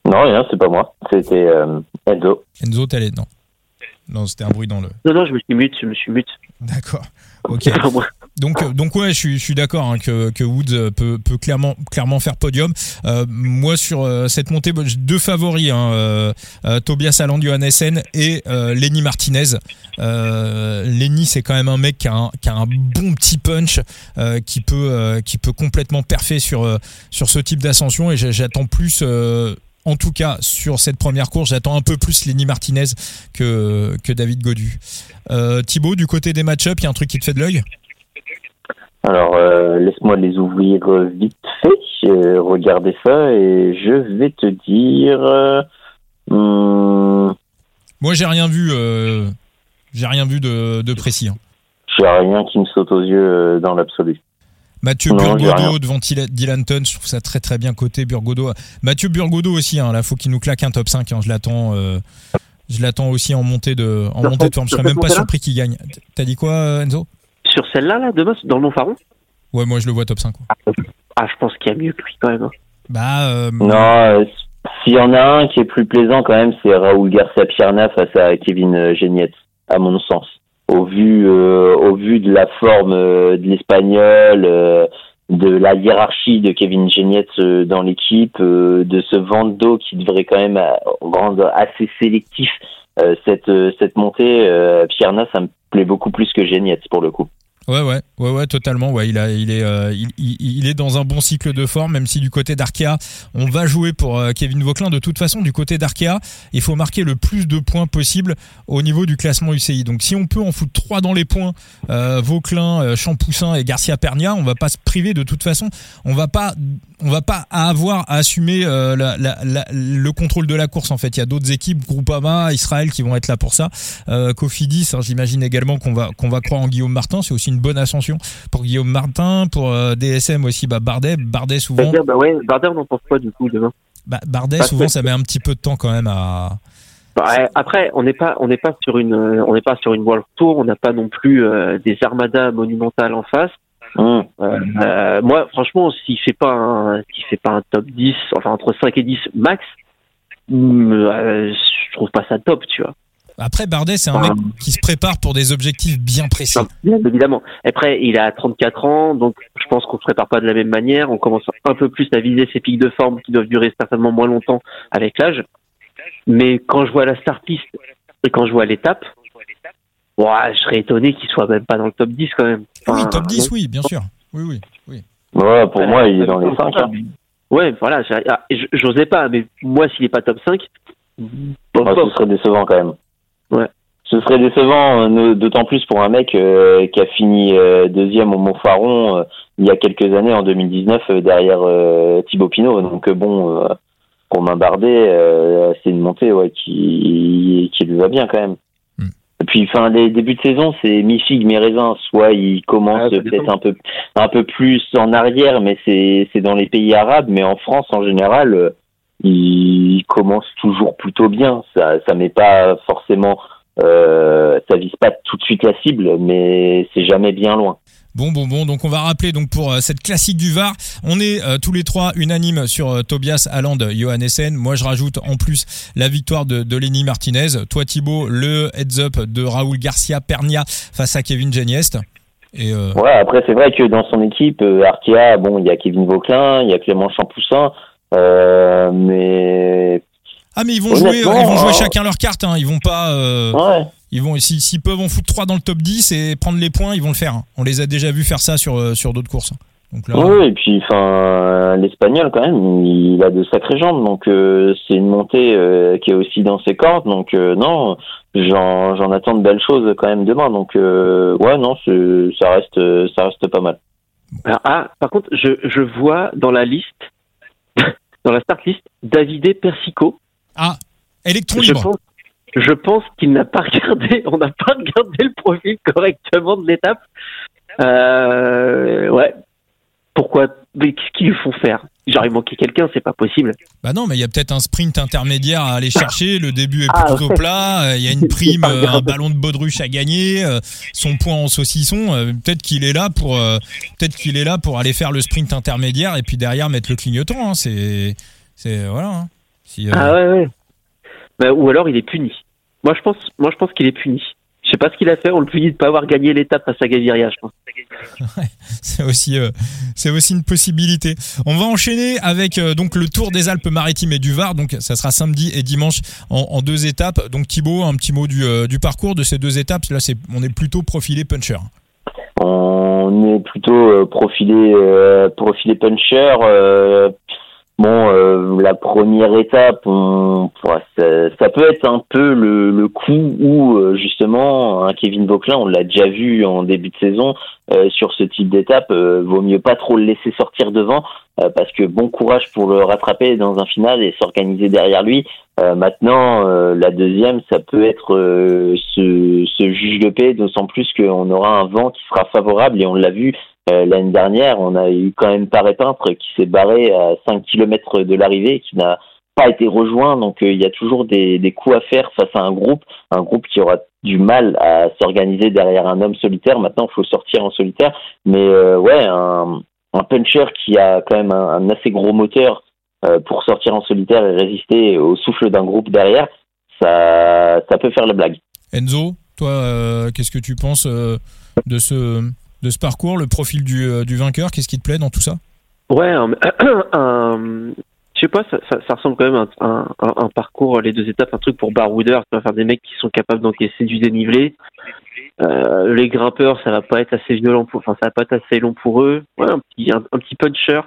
Non, rien, c'est pas moi. C'était euh, Enzo. Enzo, t'allais non. Non, c'était un bruit dans le. Non, non, je me suis mute, je me suis mute. D'accord. Ok. Donc, euh, donc ouais, je suis, d'accord hein, que, que Woods peut, peut clairement, faire podium. Euh, moi, sur euh, cette montée, j'ai deux favoris hein, euh, euh Tobias Alland Johannessen et Lenny Martinez. Lenny, c'est quand même un mec qui a un, bon petit punch, qui peut, complètement perfer sur ce type d'ascension. Et j'attends plus en tout cas sur cette première course, j'attends un peu plus Lenny Martinez que, David Godu. Euh, Thibaut, du côté des match-up, il y a un truc qui te fait de l'œil? Alors, euh, laisse-moi les ouvrir vite fait, euh, regardez ça, et je vais te dire... Hmm, Moi, j'ai rien vu, j'ai rien vu de, de précis. Hein. J'ai rien qui me saute aux yeux dans l'absolu. Mathieu Burgodo devant Dylan Tun, je trouve ça très très bien coté Burgodo. Mathieu Burgodo aussi, hein, là faut qu'il nous claque un top 5. Hein, je l'attends, euh, je l'attends aussi en montée de, en montée de forme. Je serais même pas surpris qu'il gagne. T'as dit quoi, Enzo? Sur celle-là, là, demain, dans le Montfaron Ouais, moi je le vois top 5. Ah, je pense qu'il y a mieux que lui quand même. Hein. Bah. Euh... Non, euh, s'il y en a un qui est plus plaisant quand même, c'est Raoul Garcia Pierna face à Kevin Geniette, à mon sens au vu euh, au vu de la forme euh, de l'espagnol euh, de la hiérarchie de Kevin Genietz dans l'équipe de ce vent d'eau qui devrait quand même rendre assez sélectif cette cette montée Pierna ça me plaît beaucoup plus que Genietz pour le coup Ouais, ouais, ouais, ouais, totalement. Ouais, il a, il est, euh, il, il, est dans un bon cycle de forme, même si du côté d'Arkea, on va jouer pour euh, Kevin Vauclin. De toute façon, du côté d'Arkea, il faut marquer le plus de points possible au niveau du classement UCI. Donc, si on peut en foutre trois dans les points, euh, Vauclin, euh, Champoussin et Garcia Pernia, on va pas se priver de toute façon. On va pas, on va pas avoir à assumer le contrôle de la course. En fait, il y a d'autres équipes, Groupama, Israël, qui vont être là pour ça. Cofidis, hein, j'imagine également qu'on va, qu'on va croire en Guillaume Martin. C'est aussi une bonne ascension pour Guillaume Martin, pour euh, DSM aussi, bah, Bardet, Bardet souvent. Bah ouais, Bardet, on en pense quoi du coup demain? Bah, Bardet, souvent, ça met un petit peu de temps quand même à. Bah, après, on n'est pas, on n'est pas sur une, on n'est pas sur une World Tour, on n'a pas non plus euh, des armadas monumentales en face. Mmh. Euh, moi, franchement, s'il fait pas un, s'il fait pas un top 10, enfin entre 5 et 10 max, mmh, je trouve pas ça top, tu vois. Après, Bardet, c'est un mec qui se prépare pour des objectifs bien précis. bien évidemment. Après, il a 34 ans, donc je pense qu'on se prépare pas de la même manière. On commence un peu plus à viser ses pics de forme qui doivent durer certainement moins longtemps avec l'âge. Mais quand je vois la star piste et quand je vois l'étape, je serais étonné qu'il soit même pas dans le top 10 quand même. oui, top 10, oui, bien sûr. Oui, oui, oui. Ouais, pour moi, il est dans les 5. Hein. Ouais, voilà. Ah, j'osais pas, mais moi, s'il est pas top 5, bon, ce serait décevant quand même. Ouais. Ce serait décevant, euh, d'autant plus pour un mec euh, qui a fini euh, deuxième au Montfaron il y a quelques années, en 2019, derrière Thibaut Pinot. Donc bon, Romain Bardet, c'est une montée ouais, qui, qui lui va bien quand même. Hmm. Et puis, enfin, les débuts de saison, c'est mi figue mi raisin. Soit il commence peut-être un peu un peu plus en arrière, mais c'est c'est dans les pays arabes. Mais en France, en général, il commence toujours plutôt bien. Ça, ça met pas forcément, euh, ça vise pas tout de suite la cible, mais c'est jamais bien loin. Bon, bon, bon. Donc, on va rappeler donc pour euh, cette classique du Var, on est euh, tous les trois unanimes sur euh, Tobias Alland, Johannessen. Moi, je rajoute en plus la victoire de, de Lenny Martinez. Toi, Thibaut, le heads up de Raoul Garcia Pernia face à Kevin Geniest. Et Ouais, après, c'est vrai que dans son équipe, Arkea, bon, il y a Kevin Vauclin, il y a Clément Champoussin. Euh, mais ah mais ils vont jouer, ils vont jouer euh, chacun leur carte. Hein. Ils vont pas, euh, Ouais. ils vont si- s'ils peuvent en foutre 3 dans le top 10 et prendre les points, ils vont le faire. hein. On les a déjà vus faire ça sur sur d'autres courses. Donc là, Oui, et puis enfin l'espagnol quand même, il a de sacrées jambes, donc euh, c'est une montée euh, qui est aussi dans ses cordes, donc euh, non, j'en j'en attends de belles choses quand même demain, donc euh, ouais non, c'est- ça reste ça reste pas mal. Alors, ah, par contre, je, je vois dans la liste, dans la start list, Davide Persico. ah, électron Je pense, je pense qu'il n'a pas regardé, on n'a pas regardé le profil correctement de l'étape. Euh, ouais. Pourquoi Mais qu'est-ce qu'ils lui font faire? Il manquait quelqu'un, c'est pas possible. Bah non, mais il y a peut-être un sprint intermédiaire à aller chercher. Le début est Ah, plutôt plat. euh, Il y a une prime, euh, un ballon de baudruche à gagner, euh, son point en saucisson. Peut-être qu'il est là pour, peut-être qu'il est là pour aller faire le sprint intermédiaire et puis derrière mettre le clignotant. hein. C'est, c'est voilà. hein. Si, euh, Ah ouais, ouais. Bah, ou alors il est puni. Moi, je pense, moi, je pense qu'il est puni. Je sais pas ce qu'il a fait. On le punit de pas avoir gagné l'étape face à Gaviria, je pense. c'est aussi, euh, c'est aussi une possibilité. On va enchaîner avec euh, donc le Tour des Alpes-Maritimes et du Var. Donc ça sera samedi et dimanche en, en deux étapes. Donc Thibaut, un petit mot du, euh, du parcours de ces deux étapes. Là, c'est, on est plutôt profilé puncher. On est plutôt euh, profilé euh, profilé puncher. Bon, euh, la première étape, on, ça, ça peut être un peu le, le coup où euh, justement un Kevin Vauclin, on l'a déjà vu en début de saison euh, sur ce type d'étape, euh, vaut mieux pas trop le laisser sortir devant euh, parce que bon courage pour le rattraper dans un final et s'organiser derrière lui. Euh, maintenant, la deuxième, ça peut être ce, ce juge de paix, d'autant plus qu'on aura un vent qui sera favorable et on l'a vu euh, l'année dernière, on a eu quand même Paré Peintre qui s'est barré à 5 km de l'arrivée, qui n'a pas été rejoint. Donc euh, il y a toujours des, coups à faire face à un groupe, un groupe qui aura du mal à s'organiser derrière un homme solitaire. Maintenant, il faut sortir en solitaire, mais euh, ouais, un, un puncher qui a quand même un, assez gros moteur pour sortir en solitaire et résister au souffle d'un groupe derrière, ça, ça peut faire la blague. Enzo, toi, qu'est-ce que tu penses de ce de ce parcours, le profil du, euh, du vainqueur Qu'est-ce qui te plaît dans tout ça? Ouais, je sais pas, ça, ça, ressemble quand même à un, parcours, les deux étapes, un truc pour baroudeur, ça va faire des mecs qui sont capables d'encaisser du dénivelé. Euh, les grimpeurs, ça va pas être assez violent pour, enfin, ça va pas être assez long pour eux. Ouais, un petit puncher.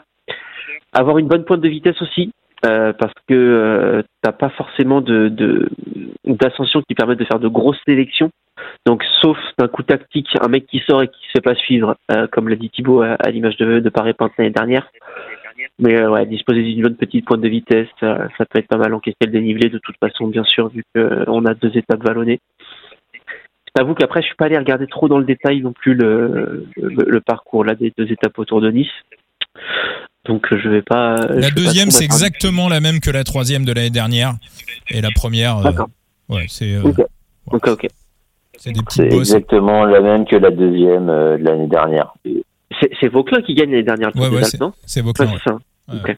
Avoir une bonne pointe de vitesse aussi, euh, parce que euh, t'as pas forcément de, de d'ascension qui permettent de faire de grosses sélections. Donc, sauf d'un coup tactique, un mec qui sort et qui se fait pas suivre, euh, comme l'a dit Thibaut à, l'image de, de Paris Pinte l'année dernière. Mais euh, ouais, disposer d'une bonne petite pointe de vitesse, ça, peut être pas mal encaisser le dénivelé de toute façon, bien sûr, vu qu'on a deux étapes vallonnées. Je t'avoue qu'après, je suis pas allé regarder trop dans le détail non plus le, le, le parcours là des deux étapes autour de Nice. Donc je vais pas. vais La deuxième, c'est exactement la même que la troisième de l'année dernière. Et la première, euh, D'accord. ouais, c'est euh, Ok. Ok, ok. c'est des petites C'est bosses. exactement la même que la deuxième euh, de l'année dernière. C'est Vauclin qui gagne l'année dernière, le Ouais, ouais, C'est vos Ouais, ça. Ouais. Ok.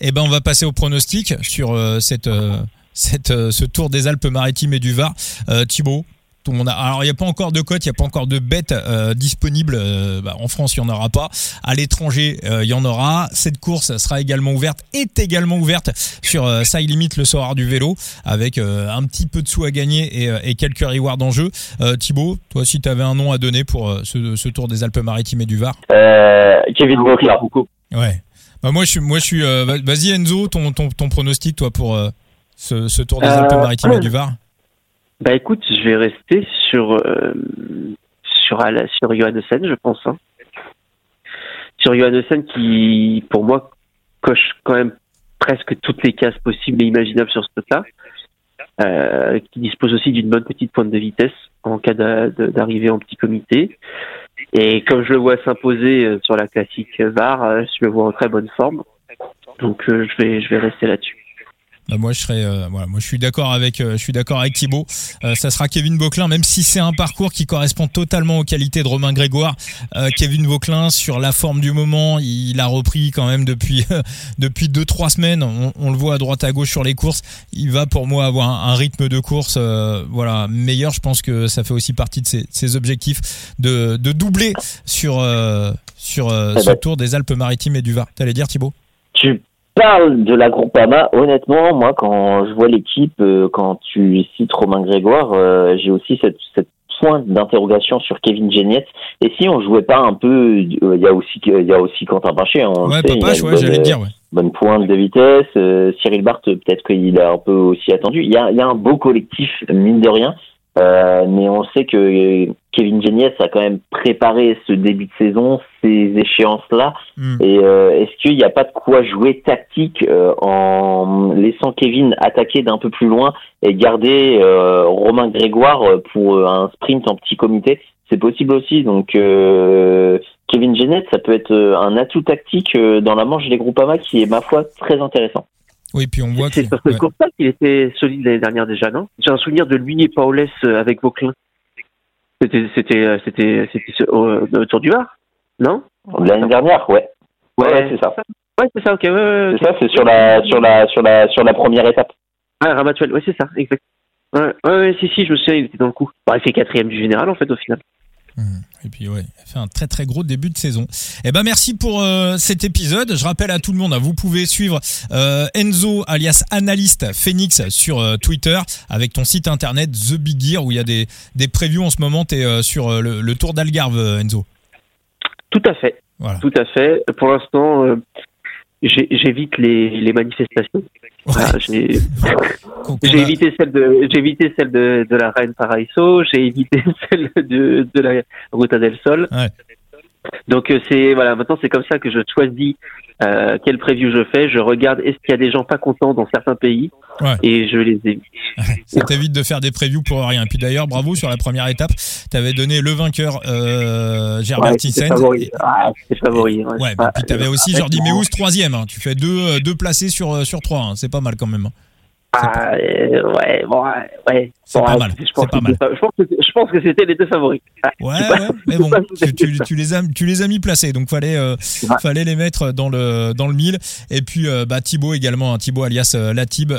Eh ben, on va passer au pronostic sur euh, cette, euh, cette, euh, ce tour des Alpes-Maritimes et du Var. Euh, Thibaut, a- alors il n'y a pas encore de cote, il n'y a pas encore de bêtes euh, disponibles. Euh, bah, en France, il n'y en aura pas. À l'étranger, euh, il y en aura. Cette course sera également ouverte, est également ouverte sur euh, Side Limit le soir du vélo, avec euh, un petit peu de sous à gagner et, euh, et quelques rewards en jeu. Euh, Thibaut, toi, si tu avais un nom à donner pour euh, ce, ce tour des Alpes-Maritimes et du Var Euh, Kevin Vauclin. Ouais. Bah moi je suis moi je suis euh, va- vas-y Enzo ton, ton ton pronostic toi pour euh, ce, ce tour des Euh, Alpes-Maritimes et du Var. Bah écoute, je vais rester sur euh, sur sur Johannessen, je pense. Hein. Sur Johannessen qui, pour moi, coche quand même presque toutes les cases possibles et imaginables sur ce truc-là. Euh, qui dispose aussi d'une bonne petite pointe de vitesse en cas d'arrivée en petit comité. Et comme je le vois s'imposer euh, sur la classique VAR, euh, je le vois en très bonne forme. Donc euh, je vais je vais rester là-dessus. Bah, moi je serais euh, voilà moi je suis d'accord avec euh, je suis d'accord avec Thibaut. Euh, ça sera Kevin Vauclin même si c'est un parcours qui correspond totalement aux qualités de Romain Grégoire. Euh, Kevin Vauclin sur la forme du moment il a repris quand même depuis depuis deux trois semaines. On, on le voit à droite à gauche sur les courses. Il va pour moi avoir un, un rythme de course euh, voilà meilleur. Je pense que ça fait aussi partie de ses, ses objectifs de, de doubler sur euh, sur euh, Eh ce ben. tour des Alpes-Maritimes et du Var. T'allais dire Thibaut? Tu parles de la Groupama, honnêtement, moi, quand je vois l'équipe, euh, quand tu cites Romain Grégoire, euh, j'ai aussi cette, cette point d'interrogation sur Kevin Geniette. Et si on jouait pas un peu, il y a aussi, il y a aussi Quentin Pinchet. hein, Ouais, sait, Papache, ouais, bonne, j'allais te euh, dire, ouais. bonne pointe de vitesse. Euh, Cyril Barthes, peut-être qu'il a un peu aussi attendu. Il y a, il y a un beau collectif, mine de rien. Euh, mais on sait que Kevin Geniès a quand même préparé ce début de saison, ces échéances-là. Hmm. Et euh, est-ce qu'il n'y a pas de quoi jouer tactique euh, en laissant Kevin attaquer d'un peu plus loin et garder Romain Grégoire pour un sprint en petit comité? C'est possible aussi. Donc Kevin Geniès, ça peut être un atout tactique dans la manche des Groupama qui est, ma foi, très intéressant. Oui, puis on voit que. C'est parce que ouais. Qu'il était solide l'année dernière déjà, non? J'ai un souvenir de lui et Paulès euh, avec Vauclin. C'était c'était euh, c'était autour du Var, non? L'année dernière, ouais. Ouais, ouais, c'est ça. Ouais, c'est ça. Ok, ouais, ouais, C'est ça, c'est sur la, sur la, sur la, sur la première étape. Ah, Ramatuel, ouais, c'est ça, exact. Ouais, ouais, ouais, si, si, je me souviens, il était dans le coup. Bah, il fait quatrième du général, en fait, au final. Hmm. Et puis ouais, il a fait un très très gros début de saison. Eh ben merci pour euh, cet épisode. Je rappelle à tout le monde, hein, vous pouvez suivre euh, Enzo alias Analyste Phoenix sur euh, Twitter avec ton site internet The Big Gear où il y a des des previews en ce moment. T'es sur le, le Tour d'Algarve, Enzo. Tout à fait, Voilà. tout à fait. Pour l'instant, j'évite les, les manifestations. Voilà, j'ai évité celle de j'ai évité celle de, de la Reine Paraiso, j'ai évité celle de, de la Ruta del Sol. Ouais. Donc euh, c'est voilà, maintenant c'est comme ça que je choisis euh, quel preview je fais. Je regarde est-ce qu'il y a des gens pas contents dans certains pays Ouais. et je les évite. Ça t'évite de faire des previews pour rien. Et puis d'ailleurs, bravo sur la première étape. T'avais donné le vainqueur euh, Gerbert Ouais, Thyssen. c'est favori. Ah, favori. Ouais, bah, puis t'avais aussi euh, Jordi Meus troisième. Hein. Tu fais deux euh, deux placés sur euh, sur trois. hein. C'est pas mal quand même. Ah, euh, ouais, bon, ouais. C'est Bon, pas mal, Je pense, pas mal. je pense que c'était les deux favoris. Ouais, pas- ouais, mais bon, tu, tu- tu les as, tu les as mis placés, donc fallait, euh, Ouais. fallait les mettre dans le dans le mille. Et puis euh, bah Thibaut également, hein, Thibaut alias Latib,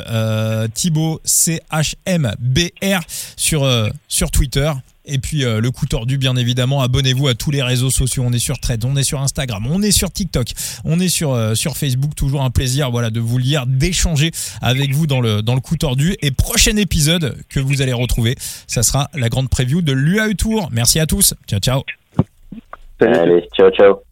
Thibaut C H M B R sur sur Twitter. Et puis euh, le coup tordu, bien évidemment. Abonnez-vous à tous les réseaux sociaux. On est sur Threads, on est sur Instagram, on est sur TikTok, on est sur euh, sur Facebook. Toujours un plaisir, voilà, de vous lire, d'échanger avec vous dans le dans le coup tordu. Et prochain épisode que vous allez retrouver, ça sera la grande preview de l'UAE Tour. Merci à tous. Ciao ciao. Allez, ciao, ciao.